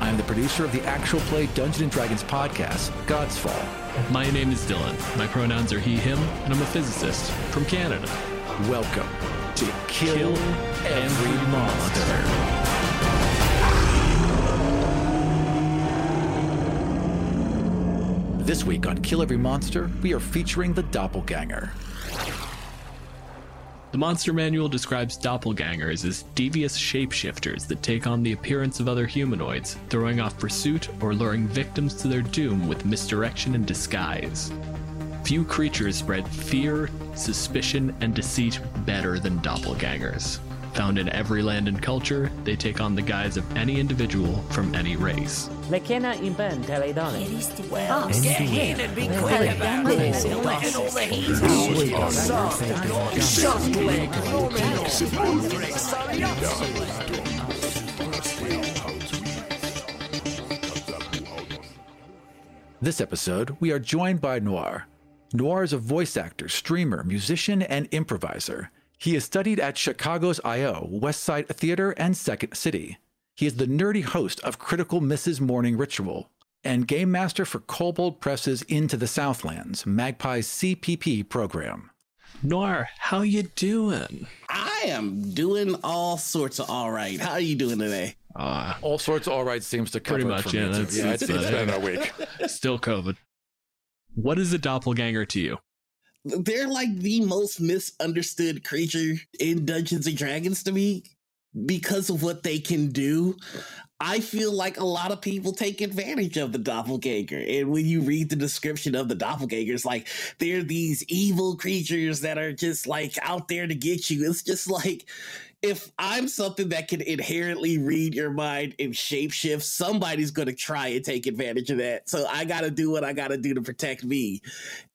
I am the producer of the actual play Dungeons and Dragons podcast, God's Fall. My name is Dylan. My pronouns are he, him, and I'm a physicist from Canada. Welcome to Kill, Kill Every, Every Monster. This week on Kill Every Monster, we are featuring the Doppelganger. The Monster Manual describes doppelgangers as devious shapeshifters that take on the appearance of other humanoids, throwing off pursuit or luring victims to their doom with misdirection and disguise. Few creatures spread fear, suspicion, and deceit better than doppelgangers. Found in every land and culture, they take on the guise of any individual from any race. McKenna inventa le donne. Well, get in and be quick about this. You're letting all the heat out. Soft, This episode, we are joined by Noir. Noir is a voice actor, streamer, musician, and improviser. He has studied at Chicago's I.O., West Side Theater, and Second City. He is the nerdy host of Critical Misses' Morning Ritual and game master for Kobold Press's Into the Southlands, Magpie's CPP program. Noir, how you doing? I am doing all sorts of all right. How are you doing today? Uh, All sorts of all right seems to cover Pretty much, for me, yeah, too. that's- yeah, it's, that's it's it. been a week. still COVID. What is a doppelganger to you? They're like the most misunderstood creature in Dungeons and Dragons to me because of what they can do. I feel like a lot of people take advantage of the doppelganger. And when you read the description of the doppelgangers, like they're these evil creatures that are just like out there to get you. It's just like if I'm something that can inherently read your mind and shapeshift, somebody's going to try and take advantage of that. So I got to do what I got to do to protect me.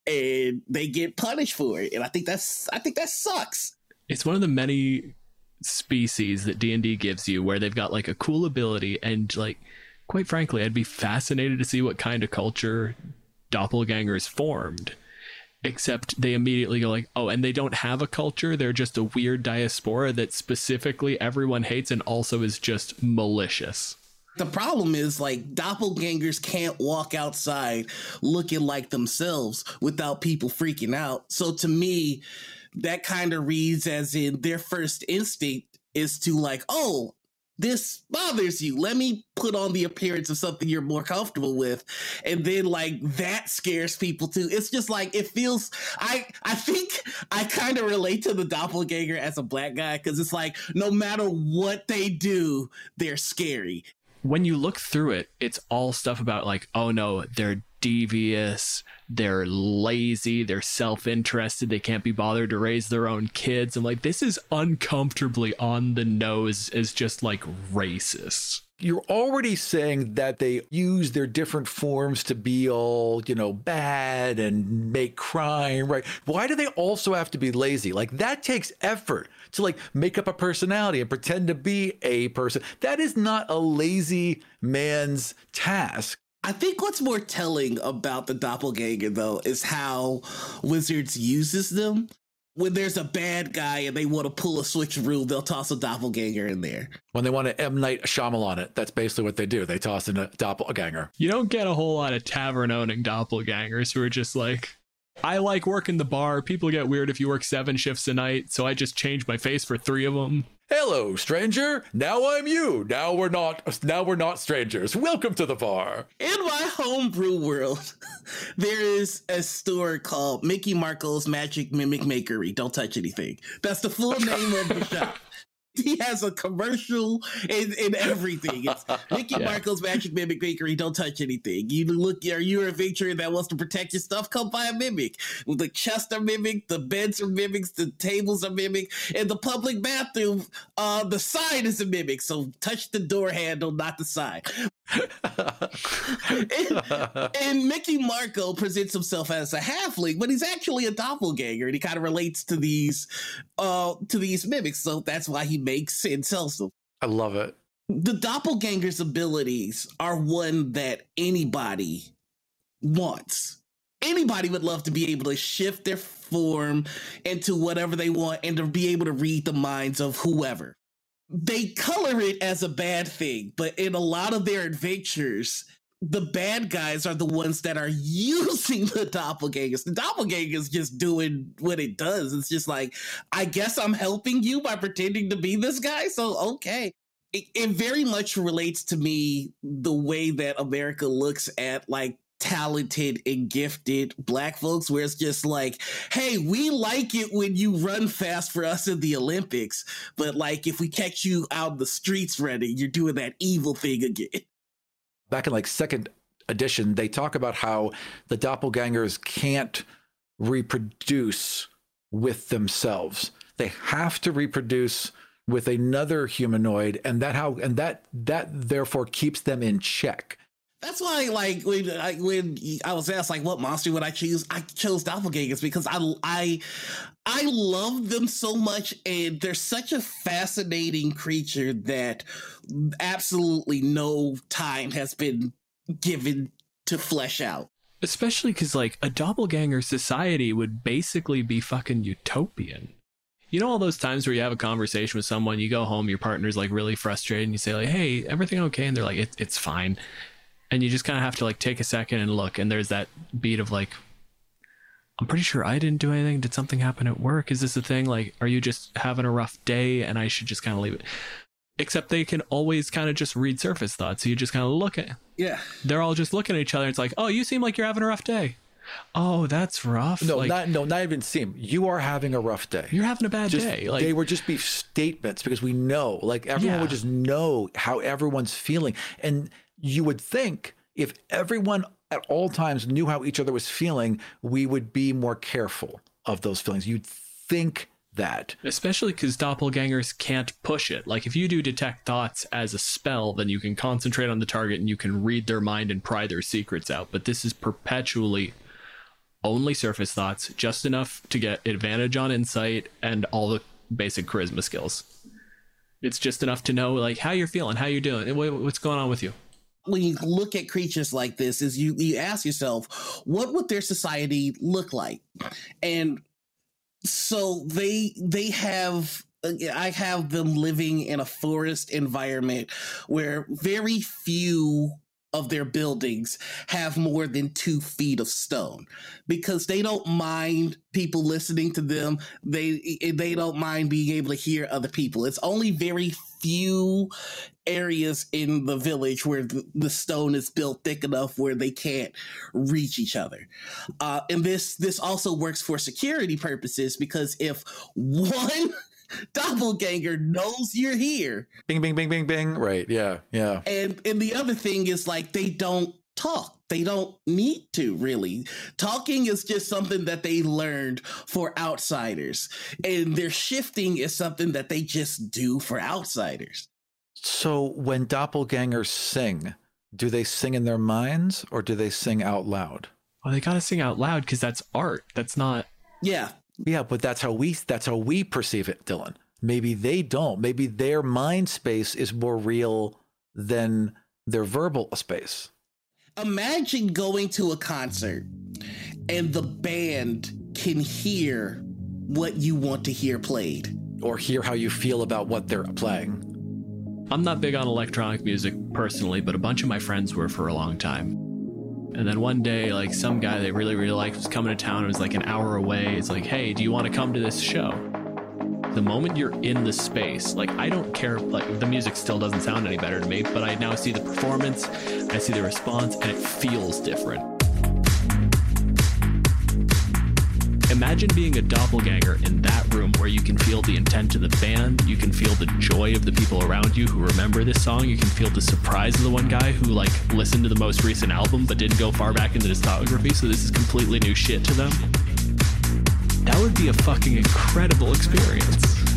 And they get punished for it. And I think that's, I think that sucks. It's one of the many species that D&D gives you where they've got like a cool ability and like quite frankly I'd be fascinated to see what kind of culture doppelgangers formed except they immediately go like oh and they don't have a culture they're just a weird diaspora that specifically everyone hates and also is just malicious The problem is like doppelgangers can't walk outside looking like themselves without people freaking out. So to me, that kind of reads as in their first instinct is to like, oh, this bothers you. Let me put on the appearance of something you're more comfortable with. And then like that scares people too. It's just like it feels I I think I kind of relate to the doppelganger as a black guy because it's like no matter what they do, they're scary. When you look through it, it's all stuff about like, oh no, they're devious, they're lazy, they're self-interested, they can't be bothered to raise their own kids. I'm like, this is uncomfortably on the nose as just like racist. you're already saying that they use their different forms to be all, you know, bad and make crime, right? Why do they also have to be lazy? Like that takes effort to like make up a personality and pretend to be a person. That is not a lazy man's task. I think what's more telling about the doppelganger though is how Wizards uses them. When there's a bad guy and they want to pull a switcheroo, they'll toss a doppelganger in there. When they want to M Night Shyamalan it, that's basically what they do. They toss in a doppelganger. You don't get a whole lot of tavern owning doppelgangers who are just like, I like working the bar. People get weird if you work seven shifts a night, so I just change my face for three of them. Hello, stranger. Now I'm you. Now we're not. Now we're not strangers. Welcome to the bar. In my homebrew world, there is a store called Mickey Markle's Magic Mimic Makery. Don't touch anything. That's the full name of the shop. He has a commercial in, and everything. It's Mickey Yeah. Marco's Magic Mimic Bakery. Don't touch anything. You look, are you a adventurer that wants to protect your stuff? Come buy a mimic. The chests are mimic, the beds are mimics, the tables are mimic, and the public bathroom, uh, the sign is a mimic. So touch the door handle, not the sign. And, and, Mickey Marco presents himself as a halfling, but he's actually a doppelganger, and he kind of relates to these uh to these mimics, so that's why he makes and sells them. I love it. The doppelganger's abilities are one that anybody wants. Anybody would love to be able to shift their form into whatever they want and to be able to read the minds of whoever they color it as a bad thing, but in a lot of their adventures, the bad guys are the ones that are using the doppelgangers. The doppelgangers just doing what it does. It's just like, I guess I'm helping you by pretending to be this guy. So, okay. It, it very much relates to me the way that America looks at like talented and gifted black folks where it's just like hey we like it when you run fast for us in the olympics but like if we catch you out in the streets running you're doing that evil thing again. Back in like second edition they talk about how the doppelgangers can't reproduce with themselves. They have to reproduce with another humanoid and that how and that that therefore keeps them in check that's why, like when I, when I was asked, like, what monster would I choose? I chose doppelgangers because I I I love them so much, and they're such a fascinating creature that absolutely no time has been given to flesh out. Especially because, like, a doppelganger society would basically be fucking utopian. You know all those times where you have a conversation with someone, you go home, your partner's like really frustrated, and you say like, "Hey, everything okay?" And they're like, it, "It's fine." And you just kind of have to like take a second and look and there's that beat of like i'm pretty sure i didn't do anything. Did something happen at work? Is this a thing? Like are you just having a rough day and i should just kind of leave it? Except they can always kind of just read surface thoughts. So you just kind of look at yeah. they're all just looking at each other it's like oh you seem like you're having a rough day. Oh that's rough. No like, not no not even seem. You are having a rough day. You're having a bad just, day like they would just be statements because we know like everyone yeah. would just know how everyone's feeling. And you would think if everyone at all times knew how each other was feeling, we would be more careful of those feelings. You'd think that. Especially because doppelgangers can't push it. Like if you do detect thoughts as a spell, then you can concentrate on the target and you can read their mind and pry their secrets out. But this is perpetually only surface thoughts, just enough to get advantage on insight and all the basic charisma skills. It's just enough to know like how you're feeling, how you're doing, what's going on with you when you look at creatures like this is you you ask yourself what would their society look like? And so they they have I have them living in a forest environment where very few of their buildings have more than two feet of stone because they don't mind people listening to them. They they don't mind being able to hear other people. It's only very few areas in the village where the, stone is built thick enough where they can't reach each other uh, and this this also works for security purposes because if one doppelganger knows you're here. Bing, bing, bing, bing, bing. Right. Yeah. Yeah. And and the other thing is like they don't talk. They don't need to really. Talking is just something that they learned for outsiders. And their shifting is something that they just do for outsiders. So when doppelgangers sing, do they sing in their minds or do they sing out loud? Well, they got to sing out loud because that's art. That's not. Yeah. Yeah, but that's how we that's how we perceive it, Dylan. Maybe they don't. Maybe their mind space is more real than their verbal space. Imagine going to a concert and the band can hear what you want to hear played or hear how you feel about what they're playing. I'm not big on electronic music personally, but a bunch of my friends were for a long time. And then one day, like some guy they really, really liked was coming to town. It was like an hour away. It's like, hey, do you want to come to this show? The moment you're in the space, like I don't care, like the music still doesn't sound any better to me, but I now see the performance, I see the response, and it feels different. Imagine being a doppelganger in that room where you can feel the intent of the band, you can feel the joy of the people around you who remember this song, you can feel the surprise of the one guy who like listened to the most recent album but didn't go far back into discography, so this is completely new shit to them. That would be a fucking incredible experience.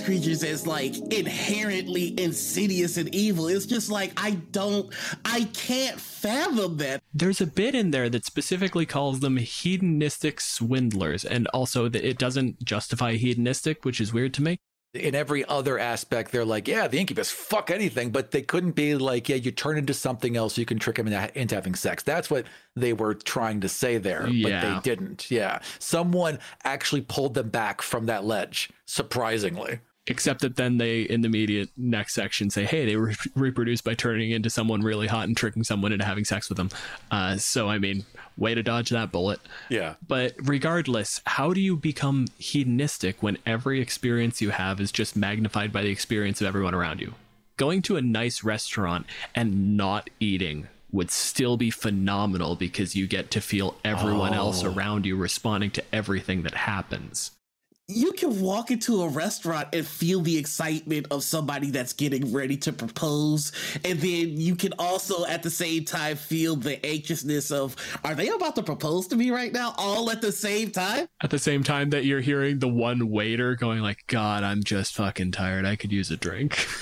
These creatures as like inherently insidious and evil. It's just like I don't, I can't fathom that. There's a bit in there that specifically calls them hedonistic swindlers, and also that it doesn't justify hedonistic, which is weird to me in every other aspect, they're like, yeah, the incubus, fuck anything, but they couldn't be like, yeah, you turn into something else, you can trick them into, into having sex. That's what they were trying to say there, yeah. but they didn't. Yeah. Someone actually pulled them back from that ledge, surprisingly. Except that then they, in the immediate next section, say, hey, they re- reproduce by turning into someone really hot and tricking someone into having sex with them. Uh, so, I mean, way to dodge that bullet. Yeah. But regardless, how do you become hedonistic when every experience you have is just magnified by the experience of everyone around you? Going to a nice restaurant and not eating would still be phenomenal because you get to feel everyone oh. else around you responding to everything that happens you can walk into a restaurant and feel the excitement of somebody that's getting ready to propose and then you can also at the same time feel the anxiousness of are they about to propose to me right now all at the same time at the same time that you're hearing the one waiter going like god i'm just fucking tired i could use a drink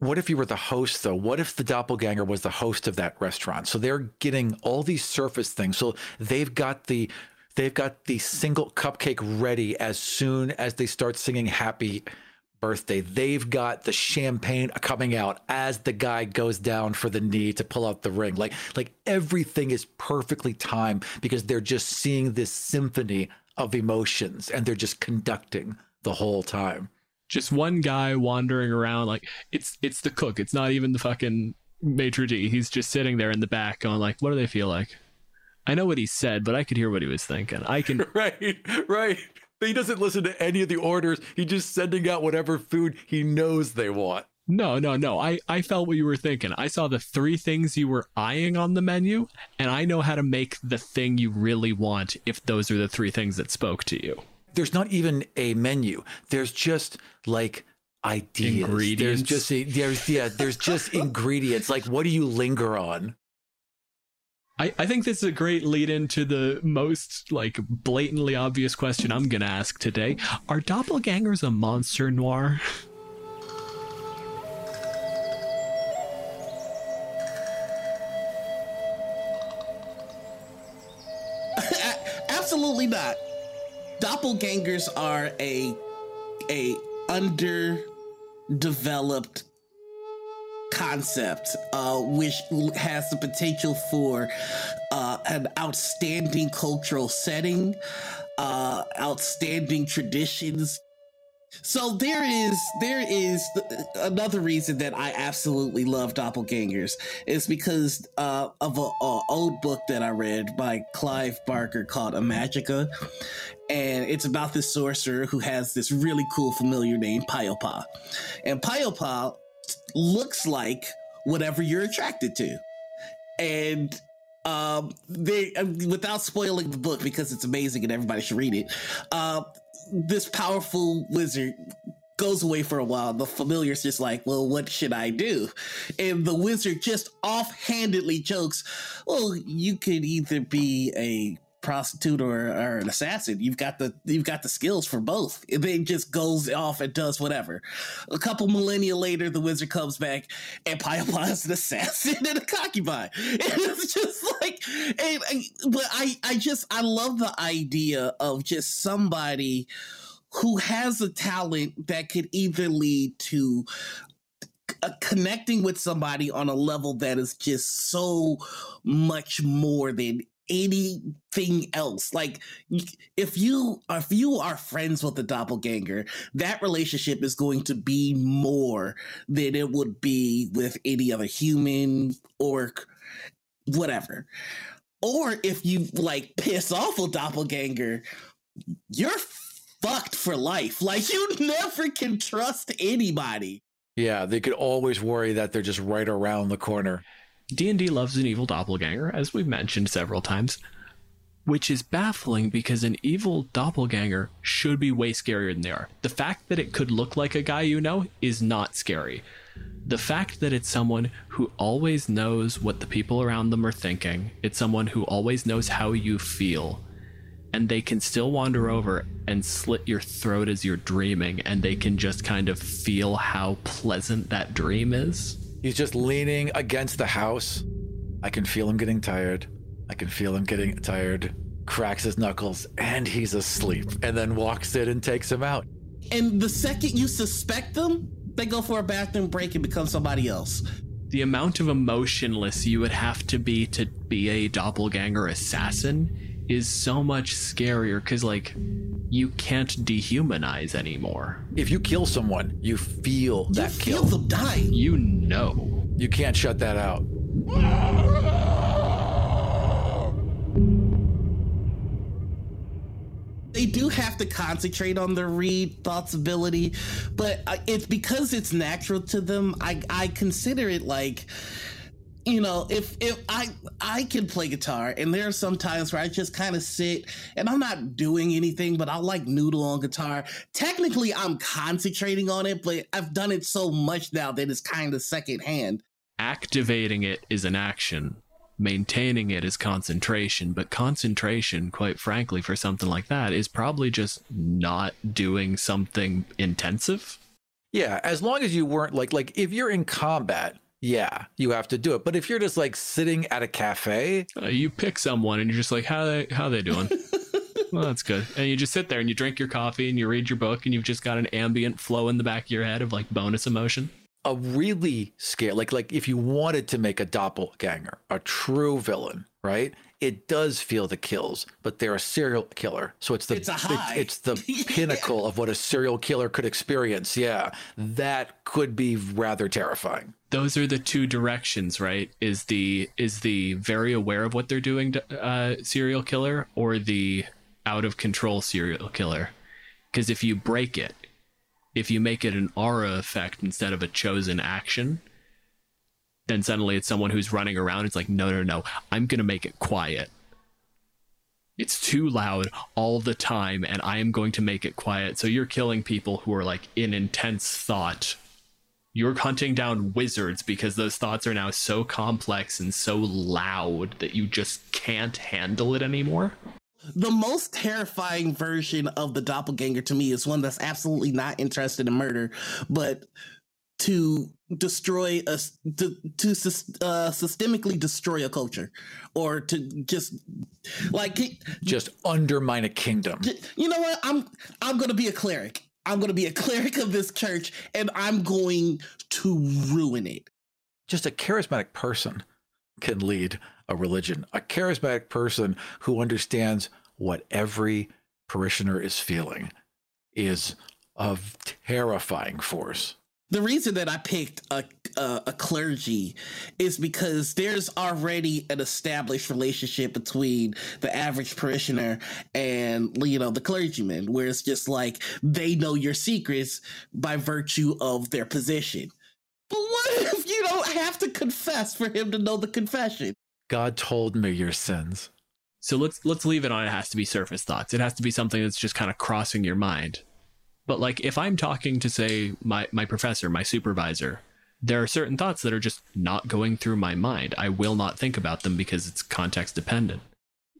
What if you were the host, though? What if the doppelganger was the host of that restaurant? So they're getting all these surface things. So they've got the They've got the single cupcake ready as soon as they start singing happy birthday. They've got the champagne coming out as the guy goes down for the knee to pull out the ring. Like like everything is perfectly timed because they're just seeing this symphony of emotions and they're just conducting the whole time. Just one guy wandering around like it's it's the cook. It's not even the fucking maitre d'. He's just sitting there in the back going like, what do they feel like? I know what he said, but I could hear what he was thinking. I can right, right. He doesn't listen to any of the orders. He's just sending out whatever food he knows they want. No, no, no. I, I felt what you were thinking. I saw the three things you were eyeing on the menu, and I know how to make the thing you really want if those are the three things that spoke to you. There's not even a menu. There's just like ideas. Ingredients. There's just a, there's yeah, there's just ingredients. Like what do you linger on? I, I think this is a great lead into the most like blatantly obvious question I'm gonna ask today. Are doppelgangers a monster noir? Absolutely not. Doppelgangers are a a underdeveloped concept, uh, which has the potential for uh, an outstanding cultural setting, uh, outstanding traditions. So there is there is another reason that I absolutely love doppelgangers is because uh, of an old book that I read by Clive Barker called Imajica, and it's about this sorcerer who has this really cool familiar name Piopa, and Piopa looks like whatever you're attracted to. And um, they, uh, without spoiling the book because it's amazing and everybody should read it, uh, this powerful wizard goes away for a while. The familiar's just like, well, what should I do? And the wizard just offhandedly jokes, well, you could either be a prostitute or, or an assassin. You've got the you've got the skills for both. It then just goes off and does whatever. A couple millennia later, the wizard comes back and is an assassin and a concubine. And it's just like, and, but I I just I love the idea of just somebody who has a talent that could either lead to uh, connecting with somebody on a level that is just so much more than anything else. Like if you if you are friends with the doppelganger, that relationship is going to be more than it would be with any other human or whatever. Or if you like piss off a doppelganger, you're fucked for life. Like you never can trust anybody. Yeah, they could always worry that they're just right around the corner. D&D loves an evil doppelganger, as we've mentioned several times, which is baffling because an evil doppelganger should be way scarier than they are. The fact that it could look like a guy you know is not scary. The fact that it's someone who always knows what the people around them are thinking, it's someone who always knows how you feel, and they can still wander over and slit your throat as you're dreaming, and they can just kind of feel how pleasant that dream is. He's just leaning against the house. I can feel him getting tired. I can feel him getting tired. Cracks his knuckles, and he's asleep, and then walks in and takes him out. And the second you suspect them, they go for a bathroom break and become somebody else. The amount of emotionless you would have to be to be a doppelganger assassin is so much scarier because, like, you can't dehumanize anymore. If you kill someone, you feel that you kill. feel them dying. You know. You can't shut that out. they do have to concentrate on their read thoughts ability, but uh, it's because it's natural to them. I I consider it like you know if if i i can play guitar and there are some times where i just kind of sit and i'm not doing anything but i'll like noodle on guitar technically i'm concentrating on it but i've done it so much now that it's kind of secondhand Activating it is an action. Maintaining it is concentration, but concentration, quite frankly, for something like that, is probably just not doing something intensive. Yeah, as long as you weren't like like if you're in combat, yeah, you have to do it. But if you're just like sitting at a cafe, Uh, you pick someone and you're just like, how they how they doing? well, that's good. And you just sit there and you drink your coffee and you read your book and you've just got an ambient flow in the back of your head of like bonus emotion. a really scale like like if you wanted to make a doppelganger, a true villain, right? It does feel the kills, but they're a serial killer. So it's the It's a high. it's the pinnacle of what a serial killer could experience. Yeah. That could be rather terrifying. Those are the two directions, right? Is the is the very aware of what they're doing uh, serial killer or the out of control serial killer? Because if you break it, if you make it an aura effect instead of a chosen action, then suddenly it's someone who's running around. It's like, no, no, no, I'm to make it quiet. It's too loud all the time, and I am going to make it quiet. So you're killing people who are like in intense thought. You're hunting down wizards because those thoughts are now so complex and so loud that you just can't handle it anymore. the most terrifying version of the doppelganger to me is one that's absolutely not interested in murder, but to destroy a to, to uh, systemically destroy a culture or to just like Just undermine a kingdom. you know what i'm i'm gonna be a cleric i'm gonna be a cleric of this church and i'm going to ruin it just a charismatic person can lead a religion. A charismatic person who understands what every parishioner is feeling is a terrifying force. The reason that I picked a, a a clergy is because there's already an established relationship between the average parishioner and you know the clergyman, where it's just like they know your secrets by virtue of their position. But what if you don't have to confess for him to know the confession? God told me your sins. So let's let's leave it on it has to be surface thoughts. It has to be something that's just kind of crossing your mind. But like if I'm talking to say my my professor, my supervisor, there are certain thoughts that are just not going through my mind. I will not think about them because it's context dependent.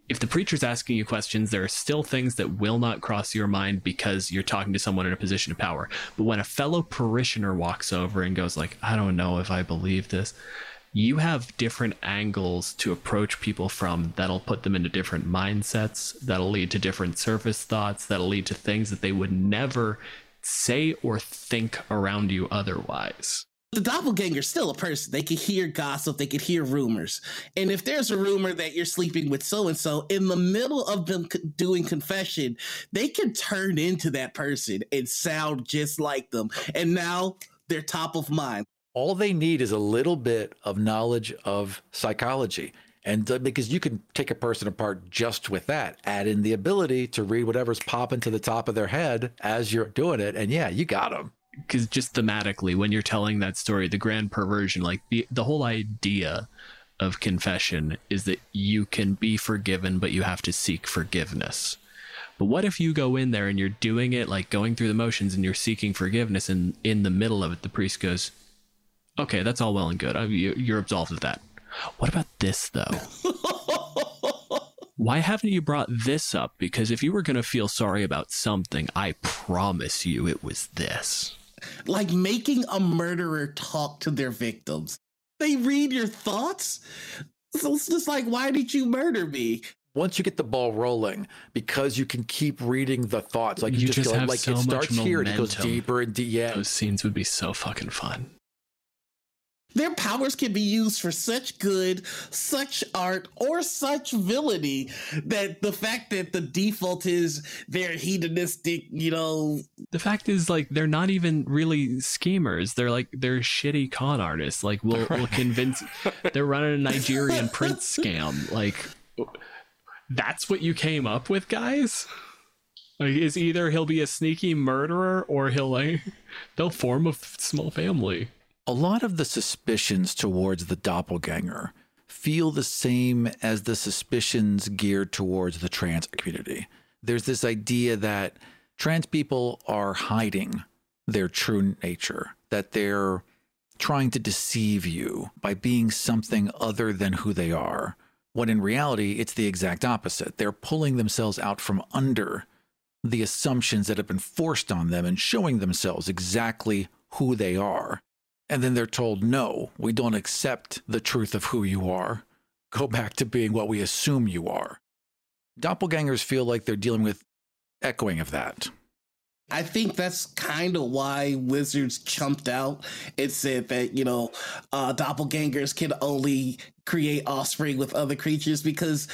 If the preacher's asking you questions, there are still things that will not cross your mind because you're talking to someone in a position of power. But when a fellow parishioner walks over and goes like, "I don't know if I believe this," you have different angles to approach people from that'll put them into different mindsets, that'll lead to different surface thoughts, that'll lead to things that they would never say or think around you otherwise. The doppelganger's still a person. They can hear gossip, they can hear rumors. And if there's a rumor that you're sleeping with so and so, in the middle of them doing confession, they can turn into that person and sound just like them. And now they're top of mind. All they need is a little bit of knowledge of psychology. And uh, because you can take a person apart just with that, add in the ability to read whatever's popping to the top of their head as you're doing it. And yeah, you got them. Because just thematically, when you're telling that story, the grand perversion, like the, the whole idea of confession is that you can be forgiven, but you have to seek forgiveness. But what if you go in there and you're doing it like going through the motions and you're seeking forgiveness, and in the middle of it, the priest goes, Okay, that's all well and good. I- you- You're absolved of that. What about this, though? Why haven't you brought this up? Because if you were going to feel sorry about something, I promise you it was this. Like making a murderer talk to their victims. They read your thoughts. So it's just like, why did you murder me? Once you get the ball rolling, because you can keep reading the thoughts, like you, You just, just go have like so it much starts here and it goes deeper and deeper. Yeah, Those scenes would be so fucking fun. Their powers can be used for such good, such art, or such villainy that the fact that the default is they're hedonistic, you know, The fact is, like, they're not even really schemers. They're like they're shitty con artists. Like, we'll we'll convince they're running a Nigerian prince scam. Like, that's what you came up with, guys. Like, is either he'll be a sneaky murderer or he'll like they'll form a small family. A lot of the suspicions towards the doppelganger feel the same as the suspicions geared towards the trans community. There's this idea that trans people are hiding their true nature, that they're trying to deceive you by being something other than who they are, when in reality, it's the exact opposite. They're pulling themselves out from under the assumptions that have been forced on them and showing themselves exactly who they are. And then they're told, no, we don't accept the truth of who you are. Go back to being what we assume you are. Doppelgangers feel like they're dealing with echoing of that. I think that's kind of why Wizards chumped out and said that, you know, uh, doppelgangers can only create offspring with other creatures because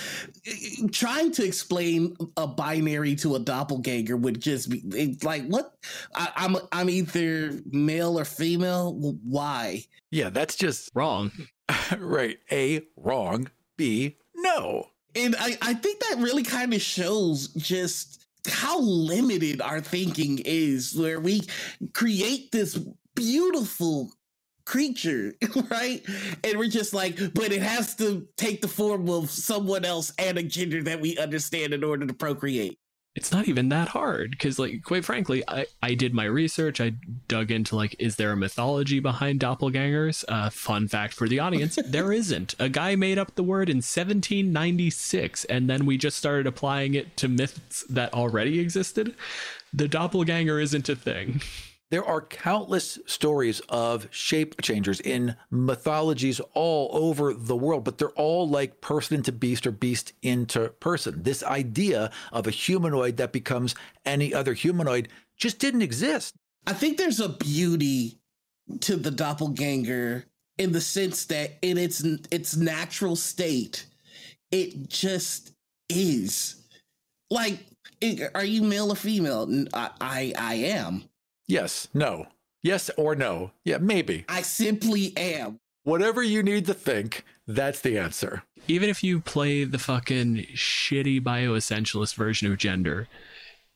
eh, trying to explain a binary to a doppelganger would just be it's like, what? I, I'm, I'm either male or female. Why? Yeah, that's just Wrong. right. A, wrong. B, no. And I, I think that really kind of shows just how limited our thinking is, where we create this beautiful creature, right? And we're just like, but it has to take the form of someone else and a gender that we understand in order to procreate. It's not even that hard because like quite frankly I, I did my research i dug into like is there a mythology behind doppelgangers? Uh, fun fact for the audience there isn't. A guy made up the word in 1796 and then we just started applying it to myths that already existed. The doppelganger isn't a thing There are countless stories of shape changers in mythologies all over the world, but they're all like person into beast or beast into person. This idea of a humanoid that becomes any other humanoid just didn't exist. I think there's a beauty to the doppelganger in the sense that in its its natural state, it just is. Like, are you male or female? I I am. Yes, no. Yes or no. Yeah, maybe. I simply am. Whatever you need to think, that's the answer. even if you play the fucking shitty bioessentialist version of gender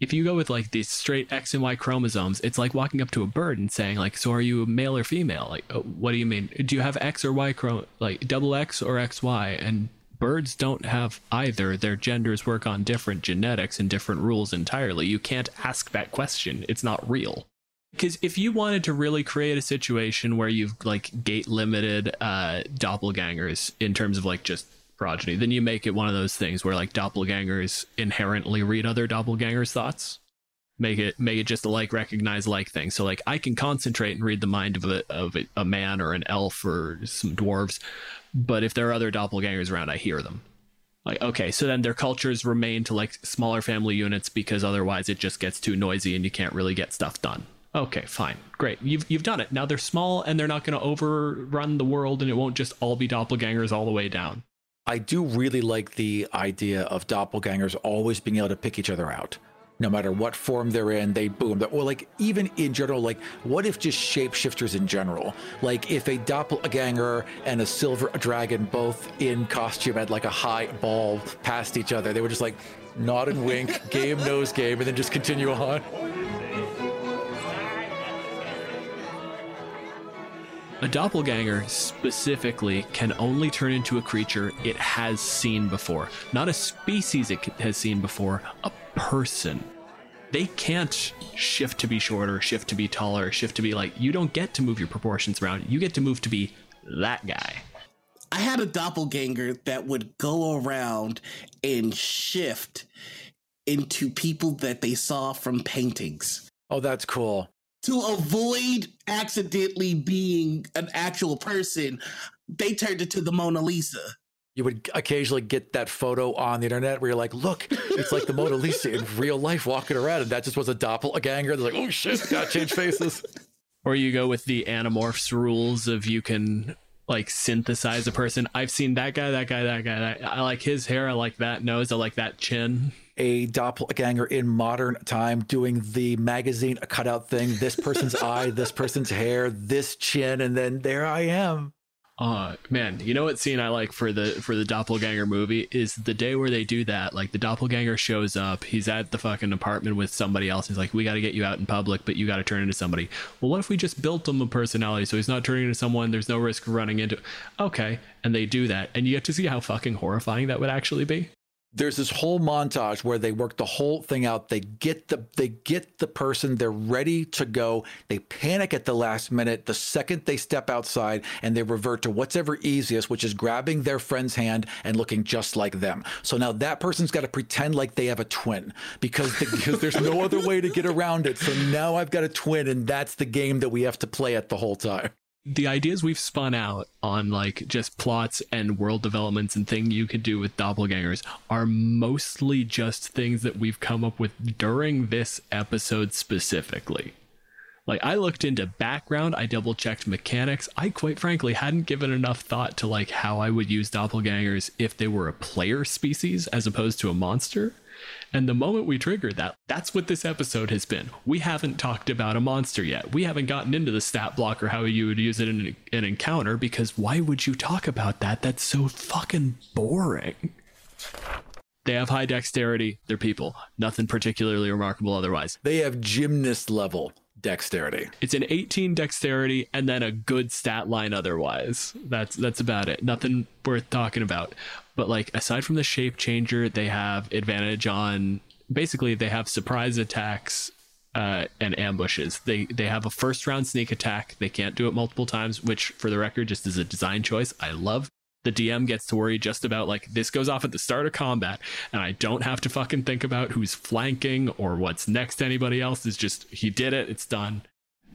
if you go with like these straight x and y chromosomes it's like walking up to a bird and saying like so are you male or female like oh, what do you mean do you have x or y chrom like double x or xy and birds don't have either their genders work on different genetics and different rules entirely you can't ask that question it's not real because if you wanted to really create a situation where you've like gate limited uh doppelgangers in terms of like just progeny then you make it one of those things where like doppelgangers inherently read other doppelgangers thoughts. Make it make it just a like recognize like thing so like i can concentrate and read the mind of a of a, a man or an elf or some dwarves but if there are other doppelgangers around i hear them. Like okay so then their cultures remain to like smaller family units because otherwise it just gets too noisy and you can't really get stuff done okay fine great you've, you've done it now they're small and they're not going to overrun the world and it won't just all be doppelgangers all the way down I do really like the idea of doppelgangers always being able to pick each other out. No matter what form they're in, they boom. Or like even in general, like what if just shapeshifters in general? Like if a doppelganger and a silver dragon both in costume had like a high ball past each other, they were just like nod and wink, game knows game, and then just continue on. A doppelganger specifically can only turn into a creature it has seen before. Not a species it has seen before, a person. They can't shift to be shorter, shift to be taller, shift to be like, you don't get to move your proportions around. You get to move to be that guy. I had a doppelganger that would go around and shift into people that they saw from paintings Oh, that's cool. To avoid accidentally being an actual person. They turned it to the Mona Lisa. You would occasionally get that photo on the internet where you're like, look, it's like the Mona Lisa in real life walking around. And that just was a doppelganger. They're like, oh shit, gotta change faces. Or you go with the Animorphs rules of you can like synthesize a person. I've seen that guy, that guy, that guy. That, I like his hair. I like that nose. I like that chin. A doppelganger in modern time doing the magazine cutout thing. This person's eye, this person's hair, this chin, and then there I am. Oh man, you know what scene I like for the for the doppelganger movie is the day where they do that. Like the doppelganger shows up, he's at the fucking apartment with somebody else. He's like, "We got to get you out in public, but you got to turn into somebody." Well, what if we just built him a personality so he's not turning into someone? There's no risk of running into. Okay, and they do that, and you get to see how fucking horrifying that would actually be. There's this whole montage where they work the whole thing out. They get the they get the person. They're ready to go. They panic at the last minute the second they step outside and they revert to what's ever easiest which is grabbing their friend's hand and looking just like them. So now that person's got to pretend like they have a twin because, the, because there's no other way to get around it. So now i've got a twin and that's the game that we have to play at the whole time the ideas we've spun out on like just plots and world developments and thing you could do with doppelgangers are mostly just things that we've come up with during this episode specifically. Like I looked into background, I double checked mechanics. I quite frankly hadn't given enough thought to like how I would use doppelgangers if they were a player species as opposed to a monster. And the moment we trigger that, that's what this episode has been. We haven't talked about a monster yet. We haven't gotten into the stat block or how you would use it in an encounter because why would you talk about that? That's so fucking boring. They have high dexterity. They're people. Nothing particularly remarkable otherwise. they have gymnast level dexterity It's an 18 dexterity and then a good stat line otherwise. That's that's about it. Nothing worth talking about. But like aside from the shape changer, they have advantage on basically they have surprise attacks uh, and ambushes. They they have a first round sneak attack. They can't do it multiple times, which for the record just is a design choice. I love. The DM gets to worry just about like this goes off at the start of combat, and I don't have to fucking think about who's flanking or what's next to anybody else. It's just he did it, it's done.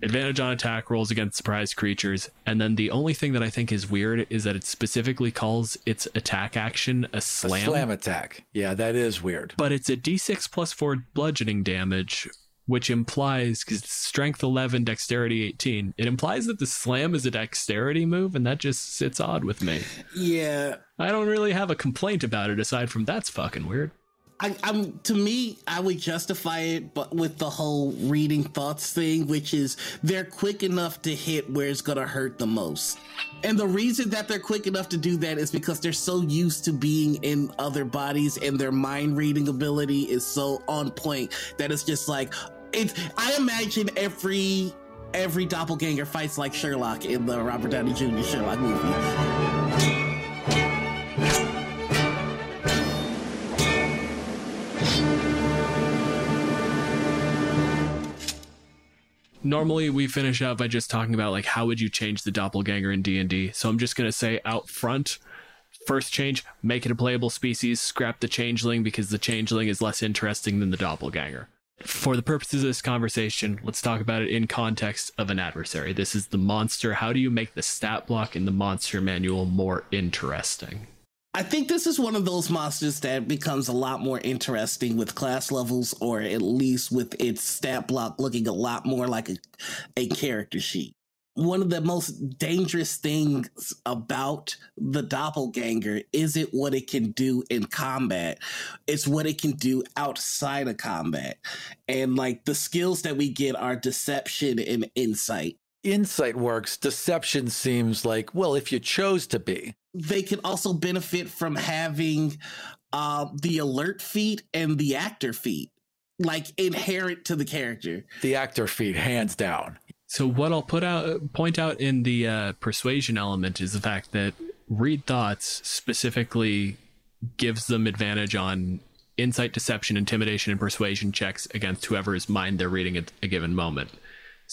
Advantage on attack rolls against surprise creatures, and then the only thing that I think is weird is that it specifically calls its attack action a slam, slam attack. Yeah that is weird. But it's a d6 plus 4 bludgeoning damage, which implies because strength 11, dexterity 18, it implies that the slam is a dexterity move, and that just sits odd with me. Yeah, I don't really have a complaint about it aside from that's fucking weird. I, I'm to me, I would justify it, but with the whole reading thoughts thing, which is they're quick enough to hit where it's gonna hurt the most. And the reason that they're quick enough to do that is because they're so used to being in other bodies and their mind reading ability is so on point that it's just like it's I imagine every every doppelganger fights like Sherlock in the Robert Downey Jr. Sherlock movie. Normally we finish out by just talking about like how would you change the doppelganger in d&d so i'm just going to say out front first change make it a playable species scrap the changeling because the changeling is less interesting than the doppelganger. For the purposes of this conversation let's talk about it in context of an adversary. This is the monster. How do you make the stat block in the monster manual more interesting I think this is one of those monsters that becomes a lot more interesting with class levels, or at least with its stat block looking a lot more like a, a character sheet. One of the most dangerous things about the doppelganger isn't what it can do in combat, it's what it can do outside of combat. And like the skills that we get are deception and insight. insight works, deception seems like, well, if you chose to be. They can also benefit from having uh, the alert feat and the actor feat, like inherent to the character. The actor feat, hands down. So what I'll put out point out in the uh, persuasion element is the fact that read thoughts specifically gives them advantage on insight, deception, intimidation, and persuasion checks against whoever's mind they're reading at a given moment.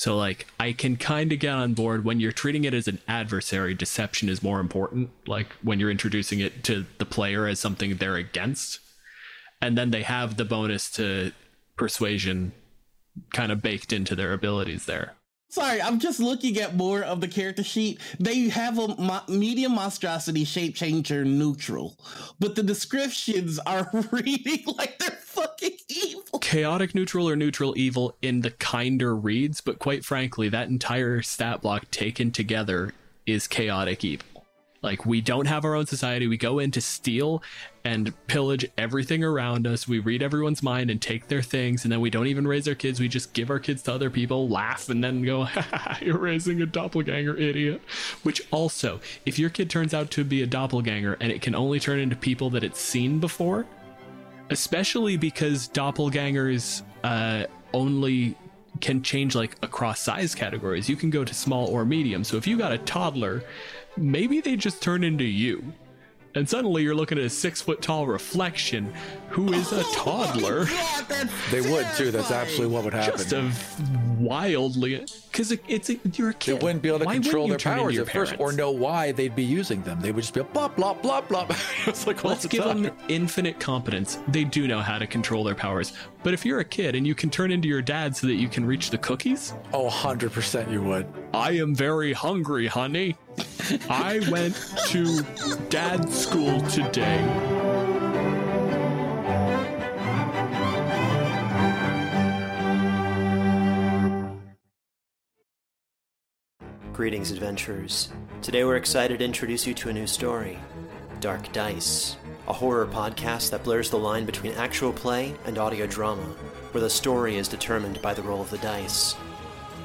So like I can kind of get on board when you're treating it as an adversary, deception is more important. Like when you're introducing it to the player as something they're against. And then they have the bonus to persuasion kind of baked into their abilities there. Sorry, I'm just looking at more of the character sheet. They have a mo- medium monstrosity shape changer neutral, but the descriptions are reading like they're fucking evil. Chaotic neutral or neutral evil in the kinder reads, but quite frankly, that entire stat block taken together is chaotic evil. Like we don't have our own society. We go in to steal and pillage everything around us. We read everyone's mind and take their things, and then we don't even raise our kids. We just give our kids to other people, laugh, and then go, "You're raising a doppelganger, idiot." Which also, if your kid turns out to be a doppelganger and it can only turn into people that it's seen before, especially because doppelgangers uh, only can change like across size categories. You can go to small or medium. So if you got a toddler maybe they just turn into you. And suddenly you're looking at a six foot tall reflection who is a toddler. God, They would too. That's absolutely what would happen. Just a wildly because it, it's a, you're a kid. they wouldn't be able to Why control their powers at your first, or know why they'd be using them. They would just be blah blah blah blah. it's like Let's the give time. them infinite competence. They do know how to control their powers. But if you're a kid and you can turn into your dad so that you can reach the cookies, Oh, 100 percent you would. I am very hungry, honey. I went to dad's school today. Greetings, adventurers. Today we're excited to introduce you to a new story Dark Dice, a horror podcast that blurs the line between actual play and audio drama, where the story is determined by the roll of the dice.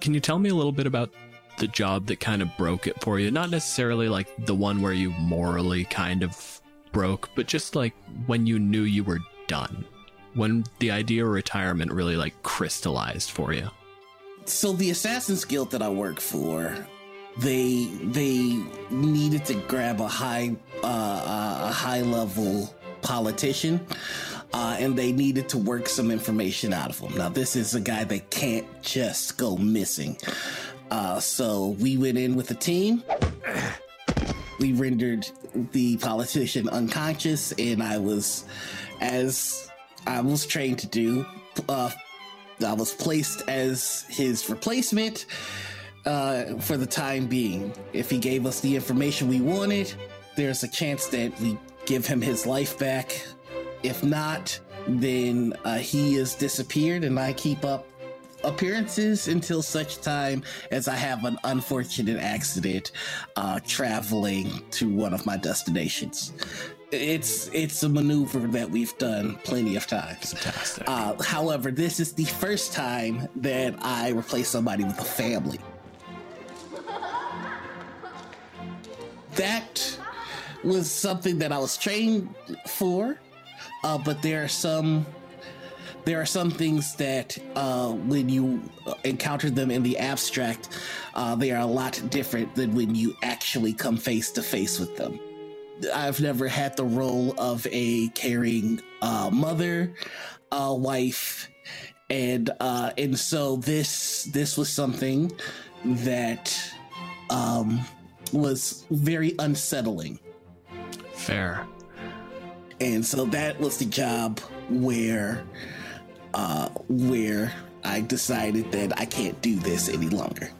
Can you tell me a little bit about the job that kind of broke it for you? Not necessarily like the one where you morally kind of broke, but just like when you knew you were done. When the idea of retirement really like crystallized for you. So the Assassin's Guild that I work for, they they needed to grab a high uh, a high level politician, uh, and they needed to work some information out of him. Now this is a guy that can't just go missing. Uh, so we went in with a team. We rendered the politician unconscious, and I was, as I was trained to do, uh, I was placed as his replacement uh, for the time being. If he gave us the information we wanted, there's a chance that we give him his life back. If not, then uh, he is disappeared, and I keep up appearances until such time as I have an unfortunate accident uh, traveling to one of my destinations. It's it's a maneuver that we've done plenty of times. Fantastic. Uh, however, this is the first time that I replace somebody with a family. That was something that I was trained for, uh, but there are some there are some things that uh, when you encounter them in the abstract, uh, they are a lot different than when you actually come face to face with them. I've never had the role of a caring uh, mother, uh, wife, and uh, and so this this was something that um, was very unsettling. Fair. And so that was the job where uh, where I decided that I can't do this any longer.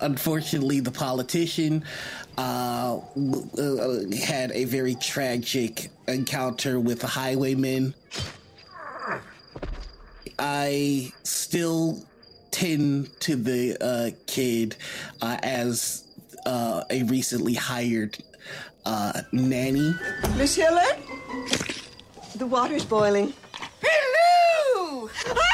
Unfortunately, the politician uh, uh had a very tragic encounter with a highwayman. I still tend to the uh, kid uh, as uh, a recently hired uh, nanny. Miss Hillard? The water's boiling. Hello! Ah!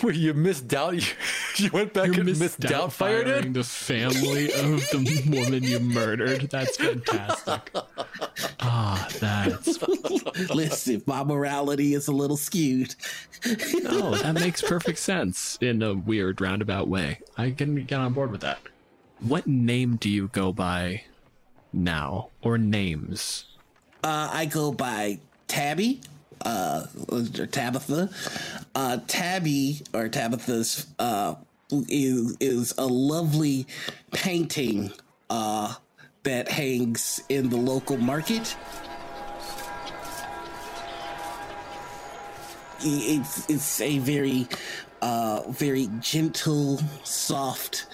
Where you misdoubt you, you went back You're and misdoubtfired misdoubtfiring it? the family of the woman you murdered. That's fantastic. Ah, that's Listen, my morality is a little skewed. no, that makes perfect sense in a weird roundabout way. I can get on board with that. What name do you go by now, or names? Uh, I go by Tabby, uh, Tabitha. Uh, Tabby or Tabitha's uh, is is a lovely painting uh, that hangs in the local market. It's it's a very uh, very gentle, soft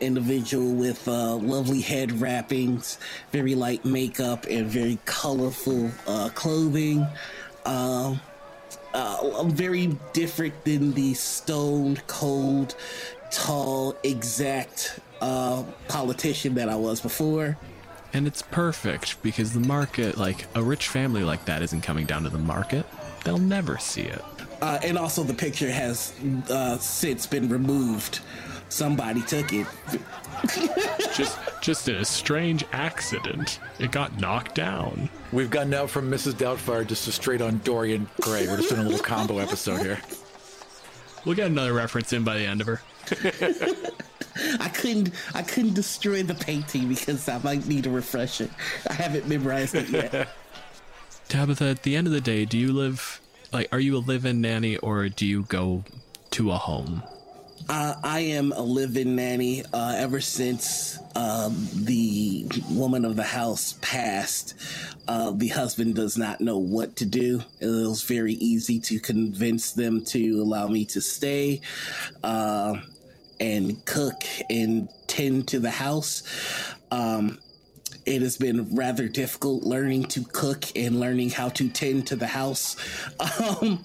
individual with uh, lovely head wrappings, very light makeup, and very colorful uh, clothing. Um, uh, very different than the stone cold, tall, exact uh, politician that I was before. And it's perfect because the market, like a rich family like that, isn't coming down to the market. They'll never see it. Uh, and also, the picture has uh, since been removed. Somebody took it. Just, just in a strange accident, it got knocked down. We've gone now from Mrs. Doubtfire just to straight on Dorian Gray. We're just doing a little combo episode here. We'll get another reference in by the end of her. I couldn't. I couldn't destroy the painting because I might need a refresher. I haven't memorized it yet. Tabitha, at the end of the day, do you live like are you a live-in nanny or do you go to a home? Uh, I am a live-in nanny uh, ever since uh, the woman of the house passed. Uh, the husband does not know what to do. It was very easy to convince them to allow me to stay uh, and cook and tend to the house. Um, it has been rather difficult learning to cook and learning how to tend to the house. Um,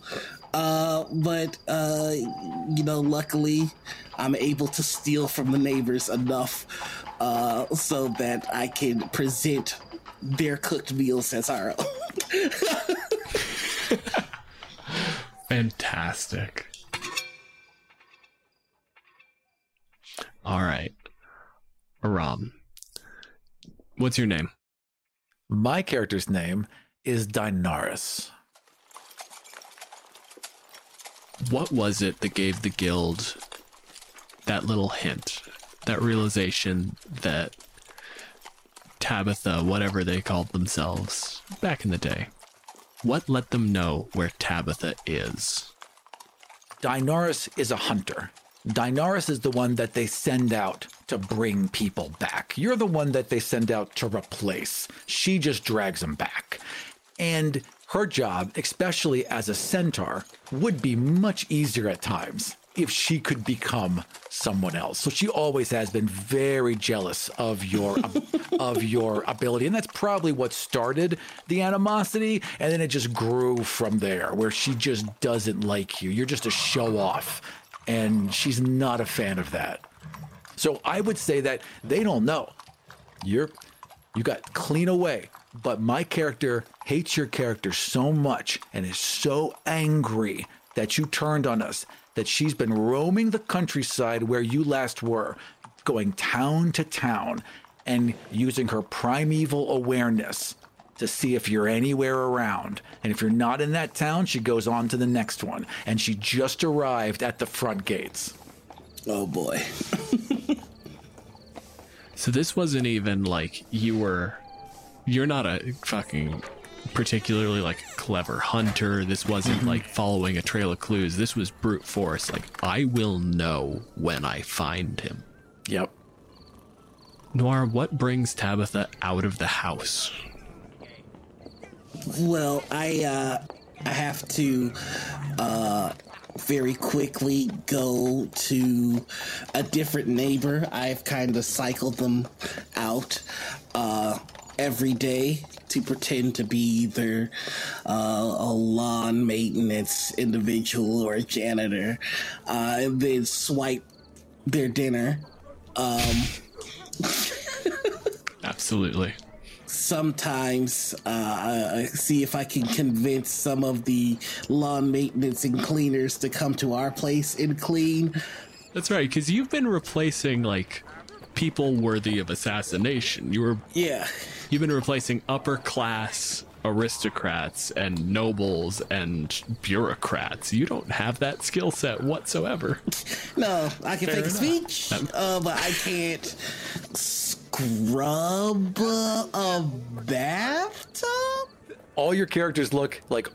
uh, but, uh, you know, luckily I'm able to steal from the neighbors enough uh, so that I can present their cooked meals as our own. Fantastic. All right. Aram. What's your name? My character's name is Dinaris. What was it that gave the guild that little hint, that realization that Tabitha, whatever they called themselves back in the day, what let them know where Tabitha is? Dinaris is a hunter. Dinaris is the one that they send out to bring people back. You're the one that they send out to replace. She just drags them back. And her job, especially as a centaur, would be much easier at times if she could become someone else. So she always has been very jealous of your of your ability, and that's probably what started the animosity. And then it just grew from there, where she just doesn't like you. You're just a show off, and she's not a fan of that. So I would say that they don't know. You're you got clean away, but my character hates your character so much and is so angry that you turned on us that she's been roaming the countryside where you last were, going town to town and using her primeval awareness to see if you're anywhere around. And if you're not in that town, she goes on to the next one. And she just arrived at the front gates. oh boy. So this wasn't even like you were you're not a fucking particularly like clever hunter. This wasn't like following a trail of clues. This was brute force. Like I will know when I find him. Yep. Noir, what brings Tabitha out of the house? Well, I uh I have to uh, very quickly go to a different neighbor. I've kind of cycled them out uh, every day to pretend to be either uh, a lawn maintenance individual or a janitor, uh, and then swipe their dinner. Um, Absolutely. Sometimes uh, I see if I can convince some of the lawn maintenance and cleaners to come to our place and clean. That's right, because you've been replacing like people worthy of assassination. You were Yeah. you've been replacing upper class aristocrats and nobles and bureaucrats. You don't have that skill set whatsoever. No, I can Fair fake a enough. speech, uh, but I can't scrub a bathtub. all your characters look like